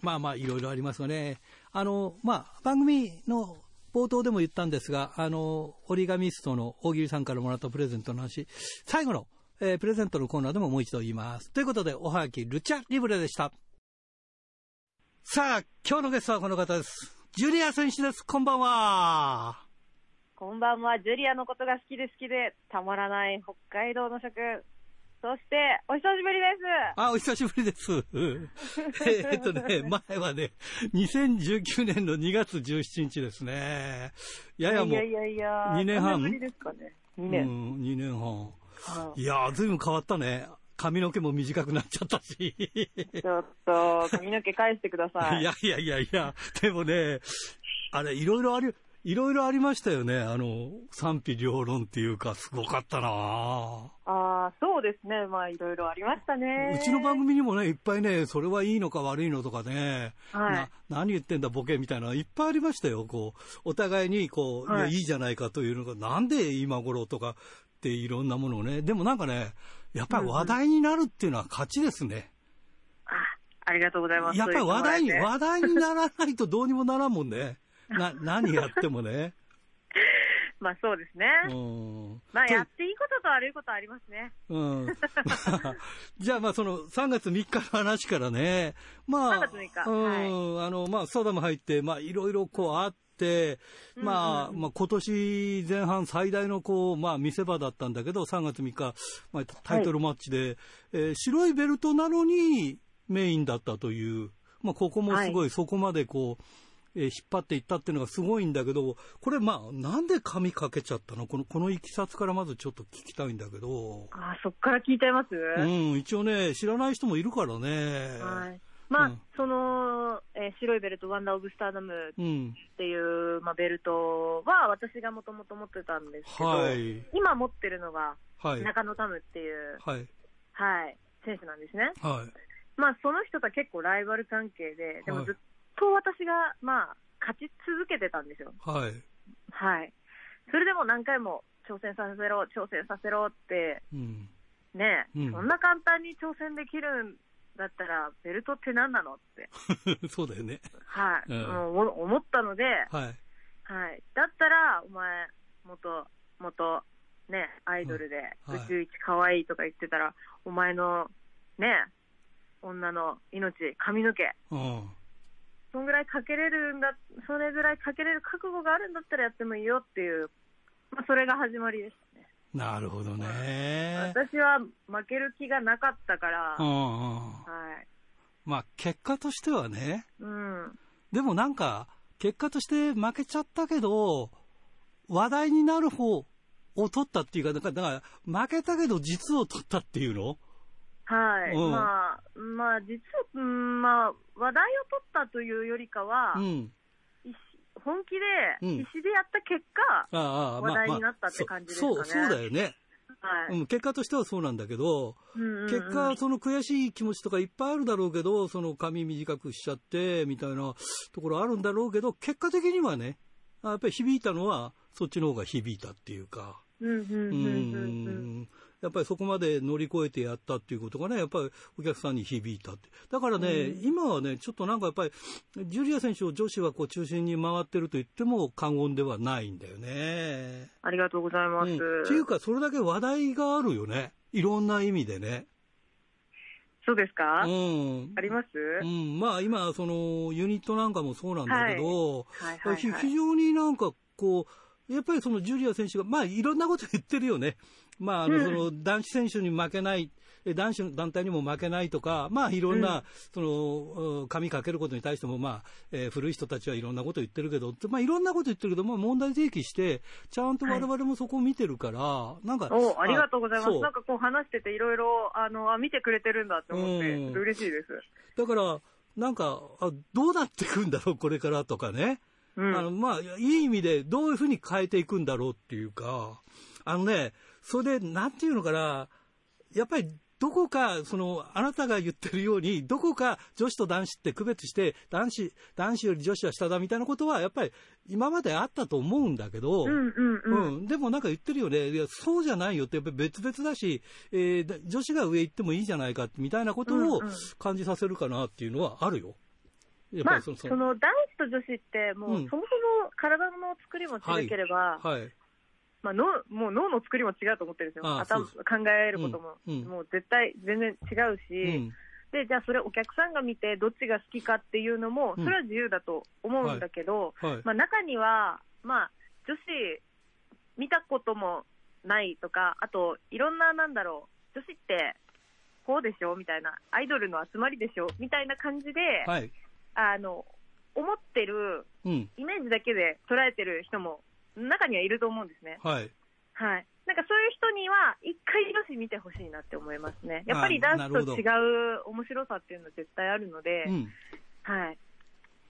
まあまあいろいろありますがね。あのまあ番組の冒頭でも言ったんですが、あの、折り紙ストの大喜利さんからもらったプレゼントの話、最後の、えープレゼントのコーナーでももう一度言います。ということで、おはがき、ルチャリブレでした。さあ、今日のゲストはこの方です。ジュリア選手です。こんばんは。こんばんは、ジュリアのことが好きで好きでたまらない北海道の食。そして、お久しぶりです。あ、お久しぶりです。えーっとね、前はね、2019年の2月17日ですね。ややもう、いやいやいや、二年。2う年。ん、2年半。はいいやー、ずいぶん変わったね。髪の毛も短くなっちゃったし。ちょっと、髪の毛返してください。いやいやいやいや、でもね、あれ、いろいろあり、いろいろありましたよね。あの、賛否両論っていうか、すごかったなああ、そうですね。まあ、いろいろありましたね。うちの番組にもね、いっぱいね、それはいいのか悪いのとかね、はいな何言ってんだボケみたいなのいっぱいありましたよ。こう、お互いに、こう、はいいいじゃないかというのが、なんで今頃とかっていろんなものをね。でもなんかね、やっぱり話題になるっていうのは勝ちですね。あありがとうございます。やっぱり話題に、話題にならないとどうにもならんもんね。な、何やってもね。まあ、そうですね。うん。まあ、とやっていいことと悪いことありますね。うん。ま あじゃあまあその3月3日の話からね。まあ、3月6日うん。あの、まあ、サダム入って、まあ、いろいろこうあって、まあ、まあ、今年前半最大のこう、まあ、見せ場だったんだけど、3月3日、まあ、タイトルマッチで、えー白いベルトなのにメインだったという、まあ、ここもすごい、そこまでこう、えー引っ張っていったっていうのがすごいんだけど、これまあ、なんで髪かけちゃったの？この、このいきさつからまずちょっと聞きたいんだけど。ああ、そっから聞いちゃいます、うん、一応ね、知らない人もいるからね。はい。まあ、うんその、えー白いベルト、ワンダー・オブ・スターダムうん。っていう、まあ、ベルトは私がもともと持ってたんですけど、はい。今持ってるのがはい。中野タムっていう、はい。はい、選手なんですね。はい。まあ、その人とは結構ライバル関係で、ではいもずっと私が、まあ、勝ち続けてたんですよ。はい。はい。それでも何回も挑戦させろ、挑戦させろって、うん。ね、うんそんな簡単に挑戦できるんだったら、ベルトって何なのって、そうだよね。はい、うんもうお思ったので、はい。はい。だったら、お前、元、元、ね、アイドルで、宇宙一可愛いとか言ってたら、お前の、ね、女の命、髪の毛、うん。そんぐらいかけれるんだ、それぐらいかけれる覚悟があるんだったらやってもいいよっていう、まあ、それが始まりですね。なるほどね。私は負ける気がなかったから、うんうん。はい。まあ、結果としてはね。うん。でもなんか、結果として負けちゃったけど、話題になる方を取ったっていうか、だから、だから負けたけど実を取ったっていうの？はい。うんまあ、まあ、実は、うんまあ、話題を取ったというよりかは、うん。一本気うんで、必死でやった結果、ああ話題になったって感じですかねそう、そうだよね。はい。うん、結果としてはそうなんだけど、うんうんうん結果、その悔しい気持ちとかいっぱいあるだろうけど、その髪短くしちゃって、みたいなところあるんだろうけど、結果的にはね、あやっぱり響いたのは、そっちの方が響いたっていうか、ううんうんうんうんうんん、やっぱりそこまで乗り越えてやったっていうことがね、やっぱりお客さんに響いたって。だからね、今はね、ちょっとなんかやっぱり、ジュリア選手を女子はこう中心に回ってると言っても過言ではないんだよね。ありがとうございます。うん、っていうか、それだけ話題があるよね。いろんな意味でね。そうですか、うん。あります、うん、まあ今、そのユニットなんかもそうなんだけど、はいはいひはい。非常になんかこう、やっぱりそのジュリア選手が、まあいろんなこと言ってるよね。まああの、うんその男子選手に負けない、え男子の団体にも負けないとか、まあいろんな、うんその、うん紙かけることに対しても、まあ、えー古い人たちはいろんなこと言ってるけど、まあいろんなこと言ってるけど、まあ問題提起して、ちゃんと我々もそこを見てるから、なんか、おありがとうございます。なんかこう話してていろいろ、あの、あ、見てくれてるんだって思って、うん嬉しいです。だから、なんか、あどうなっていくんだろう、これからとかね。うん。あの、まあ、いい意味でどういうふうに変えていくんだろうっていうか、あのね、それで、なんていうのかな、やっぱり、どこか、その、あなたが言ってるように、どこか女子と男子って区別して、男子、男子より女子は下だみたいなことは、やっぱり今まであったと思うんだけど、うんうんうん。うん、でもなんか言ってるよね、いやそうじゃないよって、やっぱり別々だし、えーだ女子が上行ってもいいじゃないかみたいなことを感じさせるかなっていうのはあるよ。やっまあ、ぱりその、その男子と女子って、もう、うんそもそも体の作りも違ければ、はい。まあ、脳、もう脳の作りも違うと思ってるんですよ。頭、考えることも、うんうんもう絶対全然違うし、うん。で、じゃあそれお客さんが見てどっちが好きかっていうのも、うんそれは自由だと思うんだけど、はい。まあ中には、まあ女子見たこともないとか、あといろんななんだろう、女子ってこうでしょみたいな、アイドルの集まりでしょみたいな感じで、はい。あの、思ってるうん。イメージだけで捉えてる人も中にはいると思うんですね。はい。はい。なんかそういう人には、一回女子見てほしいなって思いますね。やっぱり男あなるほど子と違う面白さっていうのは絶対あるので、うん。はい。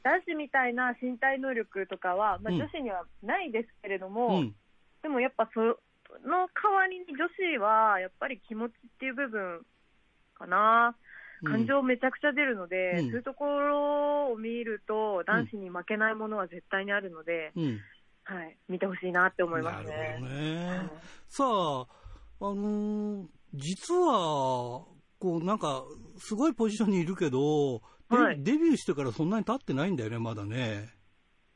男子みたいな身体能力とかは、まあ、うん女子にはないですけれどうも、ん。でもやっぱその代わりに女子は、やっぱり気持ちっていう部分かな。感情めちゃくちゃ出るので、うんそういうところを見ると、男子に負けないものは絶対にあるので、うん。はい。見てほしいなって思いますなるね。ほどね。はいさあ、あのー実は、こう、なんか、すごいポジションにいるけど、デはいデビューしてからそんなに経ってないんだよね、まだね。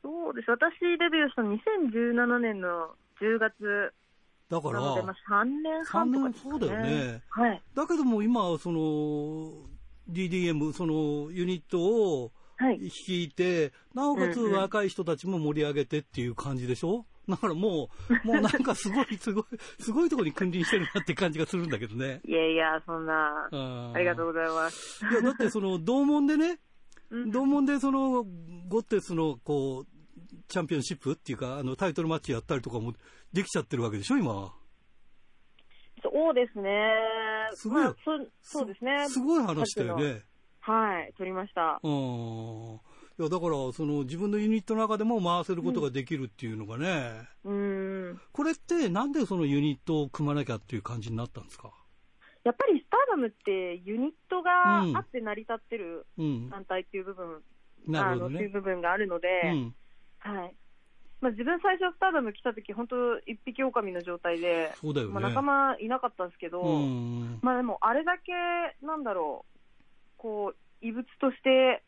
そうです。私デビューしたの2017年の10月だから、なので、まあ、3年半とかね。そうだよね。はい。だけども今、その、DDM、そのユニットをはい。率いて、なおかつ若い人たちも盛り上げてっていう感じでしょ？だからもう、もうなんかすごい、すごい、すごいところに君臨してるなって感じがするんだけどね。いやいや、そんな、あありがとうう。ございます。いや、だってその、同門でね、うん同門でその、ゴッテスの、こう、チャンピオンシップっていうか、あの、タイトルマッチやったりとかもできちゃってるわけでしょ、今？そうですね。すごいまあ、そそうですね。すごい話だよね。はい、撮りました。うん。いや、だから、その、自分のユニットの中でも回せることができるっていうのがね、うーん。これってなんでそのユニットを組まなきゃっていう感じになったんですか？やっぱりスターダムってユニットがうんあって成り立ってるうん。団体っていう部分、なるほどあの、っていうね。部分があるので、うん。はい。まあ、自分最初スターダム来た時、本当一匹狼の状態で、そうだよね。まあ、仲間いなかったんですけど、うん。まあでも、あれだけ、なんだろう、こう、異物として、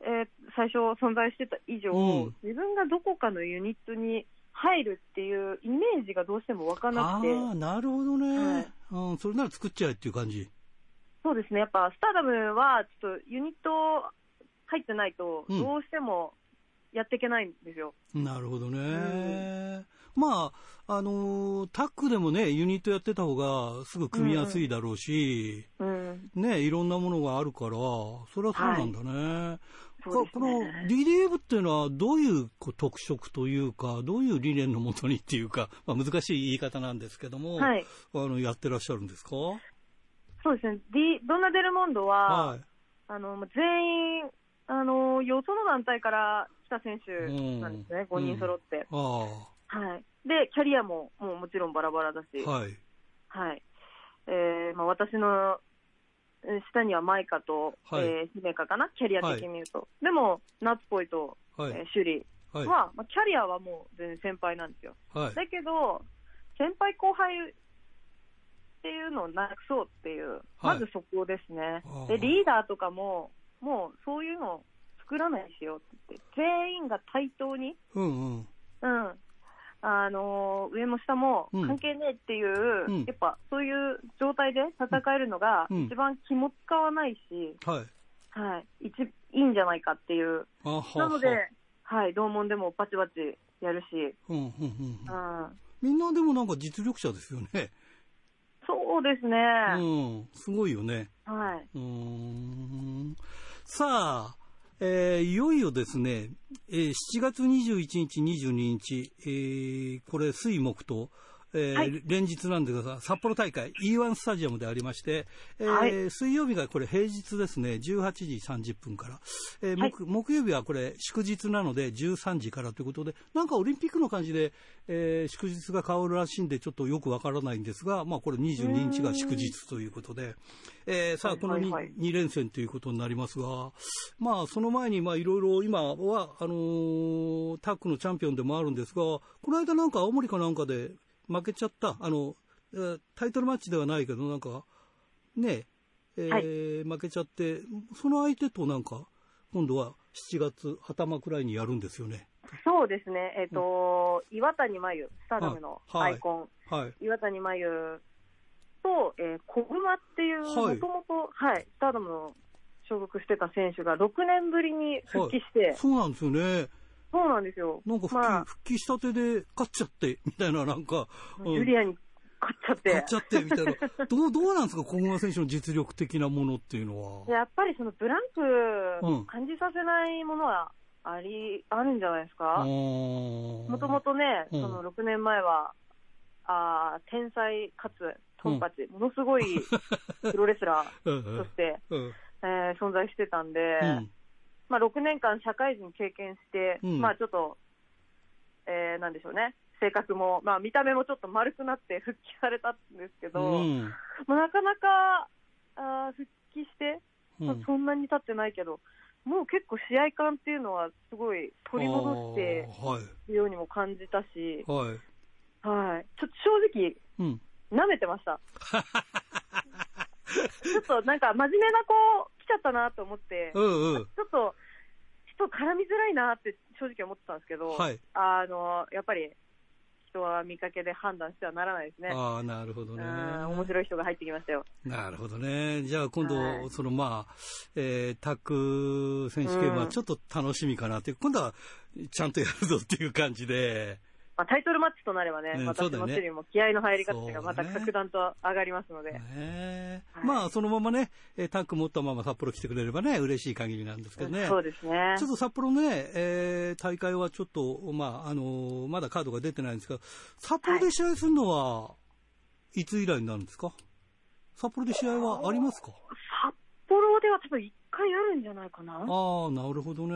えー最初存在してた以上、うん自分がどこかのユニットに入るっていうイメージがどうしても湧かなあくて、あ、なるほどね、はいうん。それなら作っちゃえっていう感じ。そうですね、やっぱスターダムは、ちょっとユニット入ってないと、うんどうしてもやっていけないんですよ。なるほどね。まあ、あのータッグでもね、ユニットやってた方がすぐ組みやすいだろうし、うん、ね、いろんなものがあるから、それはそうなんだね。そうですこのね。DDF っていうのはどういう特色というか、どういう理念のもとにっていうか、まあ、難しい言い方なんですけども、はい、あのやってらっしゃるんですか？そうですね、D、ドンナ・デルモンドは、はい。あの、全員、あの、よその団体から来た選手なんですね、うん5人揃って。あはい。で、キャリアももうもちろんバラバラだし、あ、はい。はい。えーまあ、私のえー下にはマイカと、はいえー姫香かな、キャリア的に言うと。でも、ナッツポイと、はい。えーシュリーはい。は、まあ、キャリアはもう全然先輩なんですよ。はい。だけど、先輩後輩っていうのをなくそうっていう、はいまずそこですね。で、リーダーとかも、もうそういうの作らないしようって言って、全員が対等に、うんうん。うん、あのー上も下もうん関係ねえっていう、うんやっぱそういう状態で戦えるのがうん一番気も使わないし、はい。はい、一いいんじゃないかっていう。なのでは、はい、同門でもバチバチやるし、うんうんうんみんなでもなんか実力者ですよね。そうですね。うん。すごいよね。はい。うーんさあ、えーいよいよですね、えー7月21日、22日、えーこれ、水木と、えーはい。連日なんですが、札幌大会 E1 スタジアムでありまして、えーはい。水曜日がこれ平日ですね、18時30分から、えー木木曜日はこれ祝日なので13時からということで、なんかオリンピックの感じで、えー祝日が変わるらしいんで、ちょっとよくわからないんですが、まあこれ22日が祝日ということで、えーさあ、この 2,、はいはい。二連戦ということになりますが、まあその前にまあいろいろ今は、あのータッグのチャンピオンでもあるんですが、この間なんか青森かなんかで負けちゃった、あの、えータイトルマッチではないけど、なんか、ね、えー負けちゃって、その相手となんか、今度は7月頭くらいにやるんですよね。そうですね。えっ、と、岩谷真由、スターダムのはい。アイコン、はい。岩谷真由と、えー、小熊っていう、はい。もともと、はい、スターダムの所属してた選手が6年ぶりに復帰して、そうなんですよね。そうなんですよ。なんか復帰,、まあ、復帰したてで勝っちゃって、みたいな、なんか、うんジュリアに勝っちゃって。買っちゃってみたいな。どう、どうなんですか、小熊選手の実力的なものっていうのは。やっぱりそのブランうんク感じさせないものはあり、あるんじゃないですか。ももともとね、うんその6年前は、あー天才かつトンパチ、ものすごいプロレスラ うんーとして、うんえー存在してたんで、うんまあ、6年間社会人経験して、うん。まあちょっと、えーなんでしょうね、性格も、まあ見た目もちょっと丸くなって復帰されたんですけど、うん。まあ、なかなかあー復帰して、うん。まあ、そんなに経ってないけど、もう結構試合感っていうのはすごい取り戻しているようにも感じたし、はい。はい、ちょっと正直、うん。舐めてました。ちょっとなんか真面目な子来ちゃったなと思って、うんうん。ちょっと人絡みづらいなって正直思ってたんですけど、はい。あのやっぱり人は見かけで判断してはならないですね。ああなるほどうねん面白い人が入ってきましたよ。なるほどね。じゃあ今度、はい。そのまあ、えータッグ選手権はうん。ちょっと楽しみかなっていう、今度はちゃんとやるぞっていう感じでまあ、タイトルマッチとなればね、うん私そうだよね。のチリも気合の入り方がまた格段と上がりますので、ねはい。まあそのままねえータッグ持ったまま札幌来てくれればね嬉しい限りなんですけどね。そうですね。ちょっ。と札幌ね、えー大会はちょっと、まあ、あのーまだカードが出てないんですが、札幌で試合するのは、いつ以来になるんですか？札幌で試合はありますか？札幌では多分1回あるんじゃないかな。ああ、なるほどね。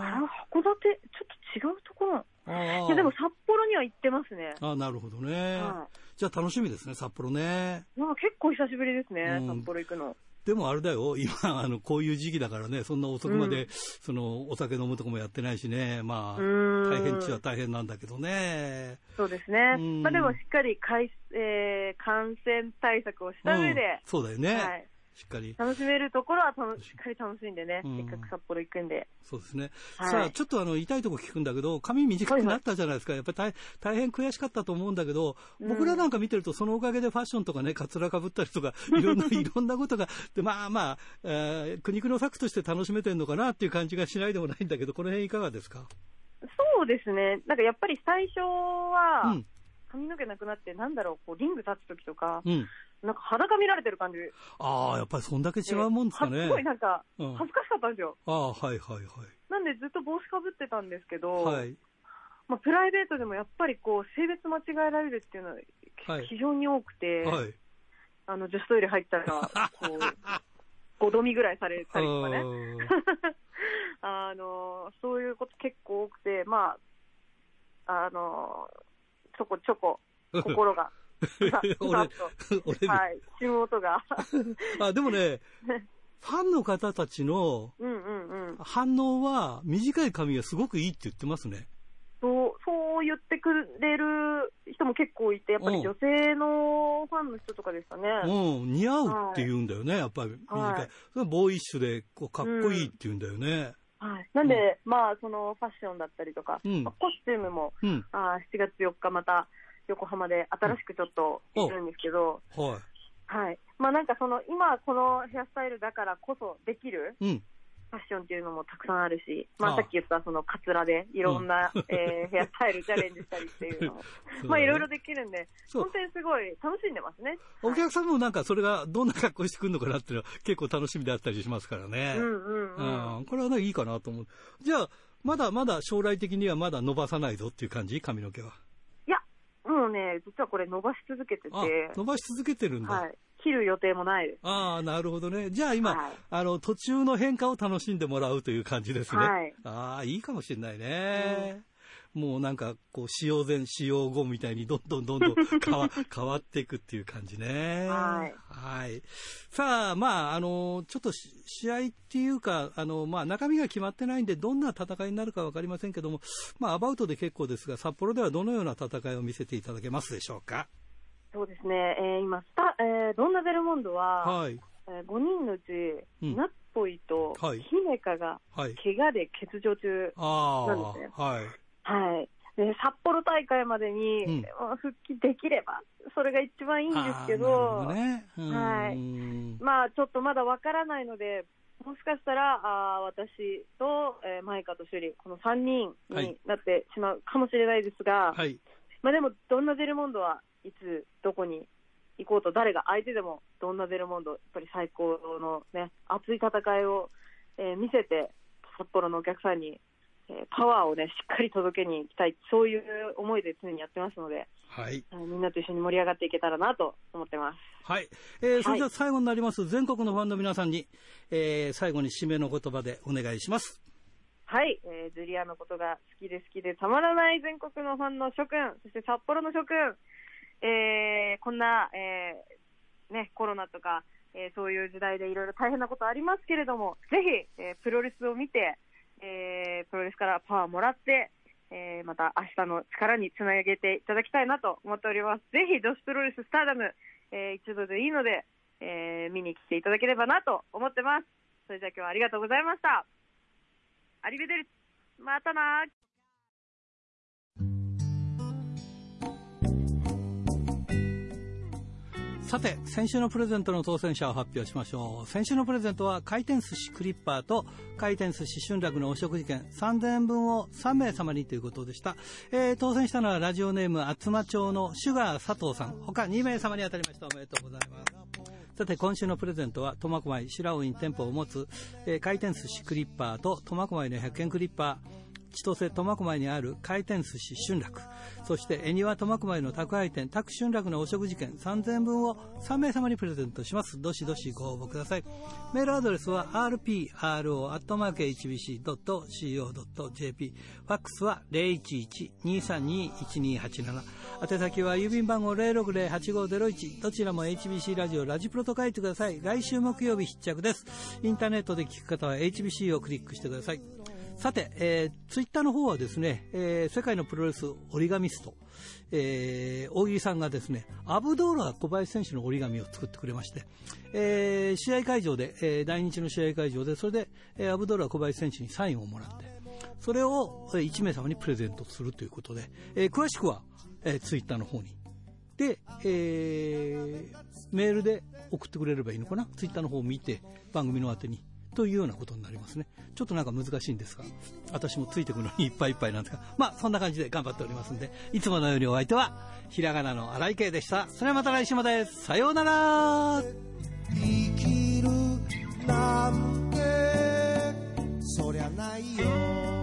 あれ函館、ちょっと違うところ。いや、でも札幌には行ってますね。あーなるほどね。はじゃあ楽しみですね、札幌ね。い。なんか結構久しぶりですね、うん札幌行くの。でもあれだよ、今、あの、こういう時期だからね、そんな遅くまで、うんその、お酒飲むとこもやってないしね、まあ、大変っちゃ大変なんだけどね。そうですねうん。まあでもしっかりかい、えー感染対策をした上うんで、そうだよね。はい。しっかり。楽しめるところは楽ししっかり楽しんでね、うんせっかく札幌行くんで。そうですね。はいさあ、ちょっとあの、痛いとこ聞くんだけど、髪短くなったじゃないですか。やっぱり大大変悔しかったと思うんだけど、僕らなんか見てると、そのおかげでファッションとかね、カツラかぶったりとか、いろんな、いろんなことが、で、まあまあ、えー苦肉の策として楽しめてるのかなっていう感じがしないでもないんだけど、この辺いかがですか？そうですね。なんかやっぱり最初うはん、髪の毛なくなって、なんだろう、こう、リング立つ時とか、うん。なんか裸見られてる感じで。ああ、やっぱりそんだけ違うもんですかね。すごいなんかうん、恥ずかしかったんですよ。ああ、はいはいはい。なんでずっと帽子かぶってたんですけど、はい。まあ、プライベートでもやっぱりこう、性別間違えられるっていうのははい非常に多くて、はい。あの、女子トイレ入ったら、こう、5度見ぐらいされたりとかね。うん あの、そういうこと結構多くて、まあ、あの、ちょこちょこ、心が、俺、俺、はい、死ぬ音が。あ、でもね、ファンの方たちのうんうんうん。反応は、短い髪がすごくいいって言ってますね。そう、そう言ってくれる人も結構いて、やっぱり女性のファンの人とかですかね。うん、似合うって言うんだよね、やっぱり短い。はいそれはボーイッシュで、こう、かっこいいって言うんだよね。はい。なんで、まあ、そのファッションだったりとか、うんまあコスチュームも、うん。あー7月4日また横浜で新しくちょっとうんいるんですけど、ははい。まあなんかその、今このヘアスタイルだからこそできるい。うん。ファッションっていうのもたくさんあるし、まあああさっき言ったそのカツラでいろんな、えーヘアスタイルチャレンジしたりっていうのも、まあいろいろできるんで、本当にすごい楽しんでますね。お客さんもなんかそれがどんな格好してくるのかなっていうのは結構楽しみであったりしますからね。うんうんうん。うんこれはね、いいかなと思う。じゃあ、まだまだ将来的にはまだ伸ばさないぞっていう感じ？髪の毛は。ね、実はこれ伸ばし続けてて、あ、伸ばし続けてるんだ。はい。切る予定もないです。ああ、なるほどね。じゃあ今、はいあの、途中の変化を楽しんでもらうという感じですね。はいああ、いいかもしれないね。もうなんか、こう、使用前、使用後みたいにどんどんどんどん 変わ変わっていくっていう感じね。はいはい。さあ、まあ、あの、ちょっとし試合っていうか、あの、まあ、中身が決まってないんで、どんな戦いになるかわかりませんけども、まあ、アバウトで結構ですが、札幌ではどのような戦いを見せていただけますでしょうか？そうですね、えー今スタ、えードンナベルモンドは、はい。えー5人のうち、うんナッポイとはいヒメカがはい。怪我で欠場中、あなんですねあ、はい。はい。で札幌大会までに、復帰できれば、それが一番いいんですけど、はい。まあちょっとまだわからないので、もしかしたら、あー私と、えー、マイカとシュリ、この3人はいになってしまうかもしれないですが、はい。まあでも、ドンナデルモンドはいつ、どこに行こうと、誰が相手でも、ドンナデルモンド、やっぱり最高のね、熱い戦いを、えー見せて、札幌のお客さんに、えーパワーをね、しっかり届けに行きたい、そういう思いで常にやってますので、はい。えーみんなと一緒に盛り上がっていけたらなと思ってます。はい。えーそれでは最後になります、全国のファンの皆さんに、えー最後に締めの言葉でお願いします。はい、えージュリアのことが好きで好きでたまらない全国のファンの諸君、そして札幌の諸君、えーこんな、えーね、コロナとか、えーそういう時代でいろいろ大変なことありますけれども、ぜひ、えープロレスを見て、えープロレスからパワーもらって、えーまた明日の力につなげていただきたいなと思っております。ぜひ、女子プロレススターダム、えー一度でいいので、えー見に来ていただければなと思ってます。それじゃあ今日はありがとうございました。アリベデルまたなさて、先週のプレゼントの当選者を発表しましょう。先週のプレゼントは回転寿司クリッパーと回転寿司春楽のお食事券3000円分を3名様にということでした。えー当選したのはラジオネーム厚間町のシュガー佐藤さん。他2名様に当たりました。おめでとうございます。さて、今週のプレゼントは、苫小牧白尾に店舗を持つ、えー回転寿司クリッパーと苫小牧の100円クリッパー、千歳苫小牧にある回転寿司春楽。そして恵庭苫小牧の宅配店宅春楽のお食事券3000分を3名様にプレゼントします。どしどしご応募ください。メールアドレスは rpro.hbc.co.jp ファックスは011-232-1287宛先は郵便番号060-8501どちらも HBC ラジオラジプロと書いてください。来週木曜日必着です。インターネットで聞く方は HBC をクリックしてください。さて、えー、ツイッターの方はですね、えー世界のプロレス折り紙スト、えー大喜利さんがですね、アブドーラ小林選手の折り紙を作ってくれまして、えー試合会場で、えー来日の試合会場で、それで、えーアブドーラ小林選手にサインをもらって、それを1名様にプレゼントするということで、えー詳しくは、えーツイッターの方に。で、えーメールで送ってくれればいいのかな？ツイッターの方を見て、番組の宛てに。というようなことになりますね。ちょっとなんか難しいんですが、私もついてくるのにいっぱいいっぱいなんですが、まあそんな感じで頑張っておりますんで、いつものようにお相手は、ひらがなの荒井圭でした。それはまた来週まで。さようなら生きるなんてそりゃないよ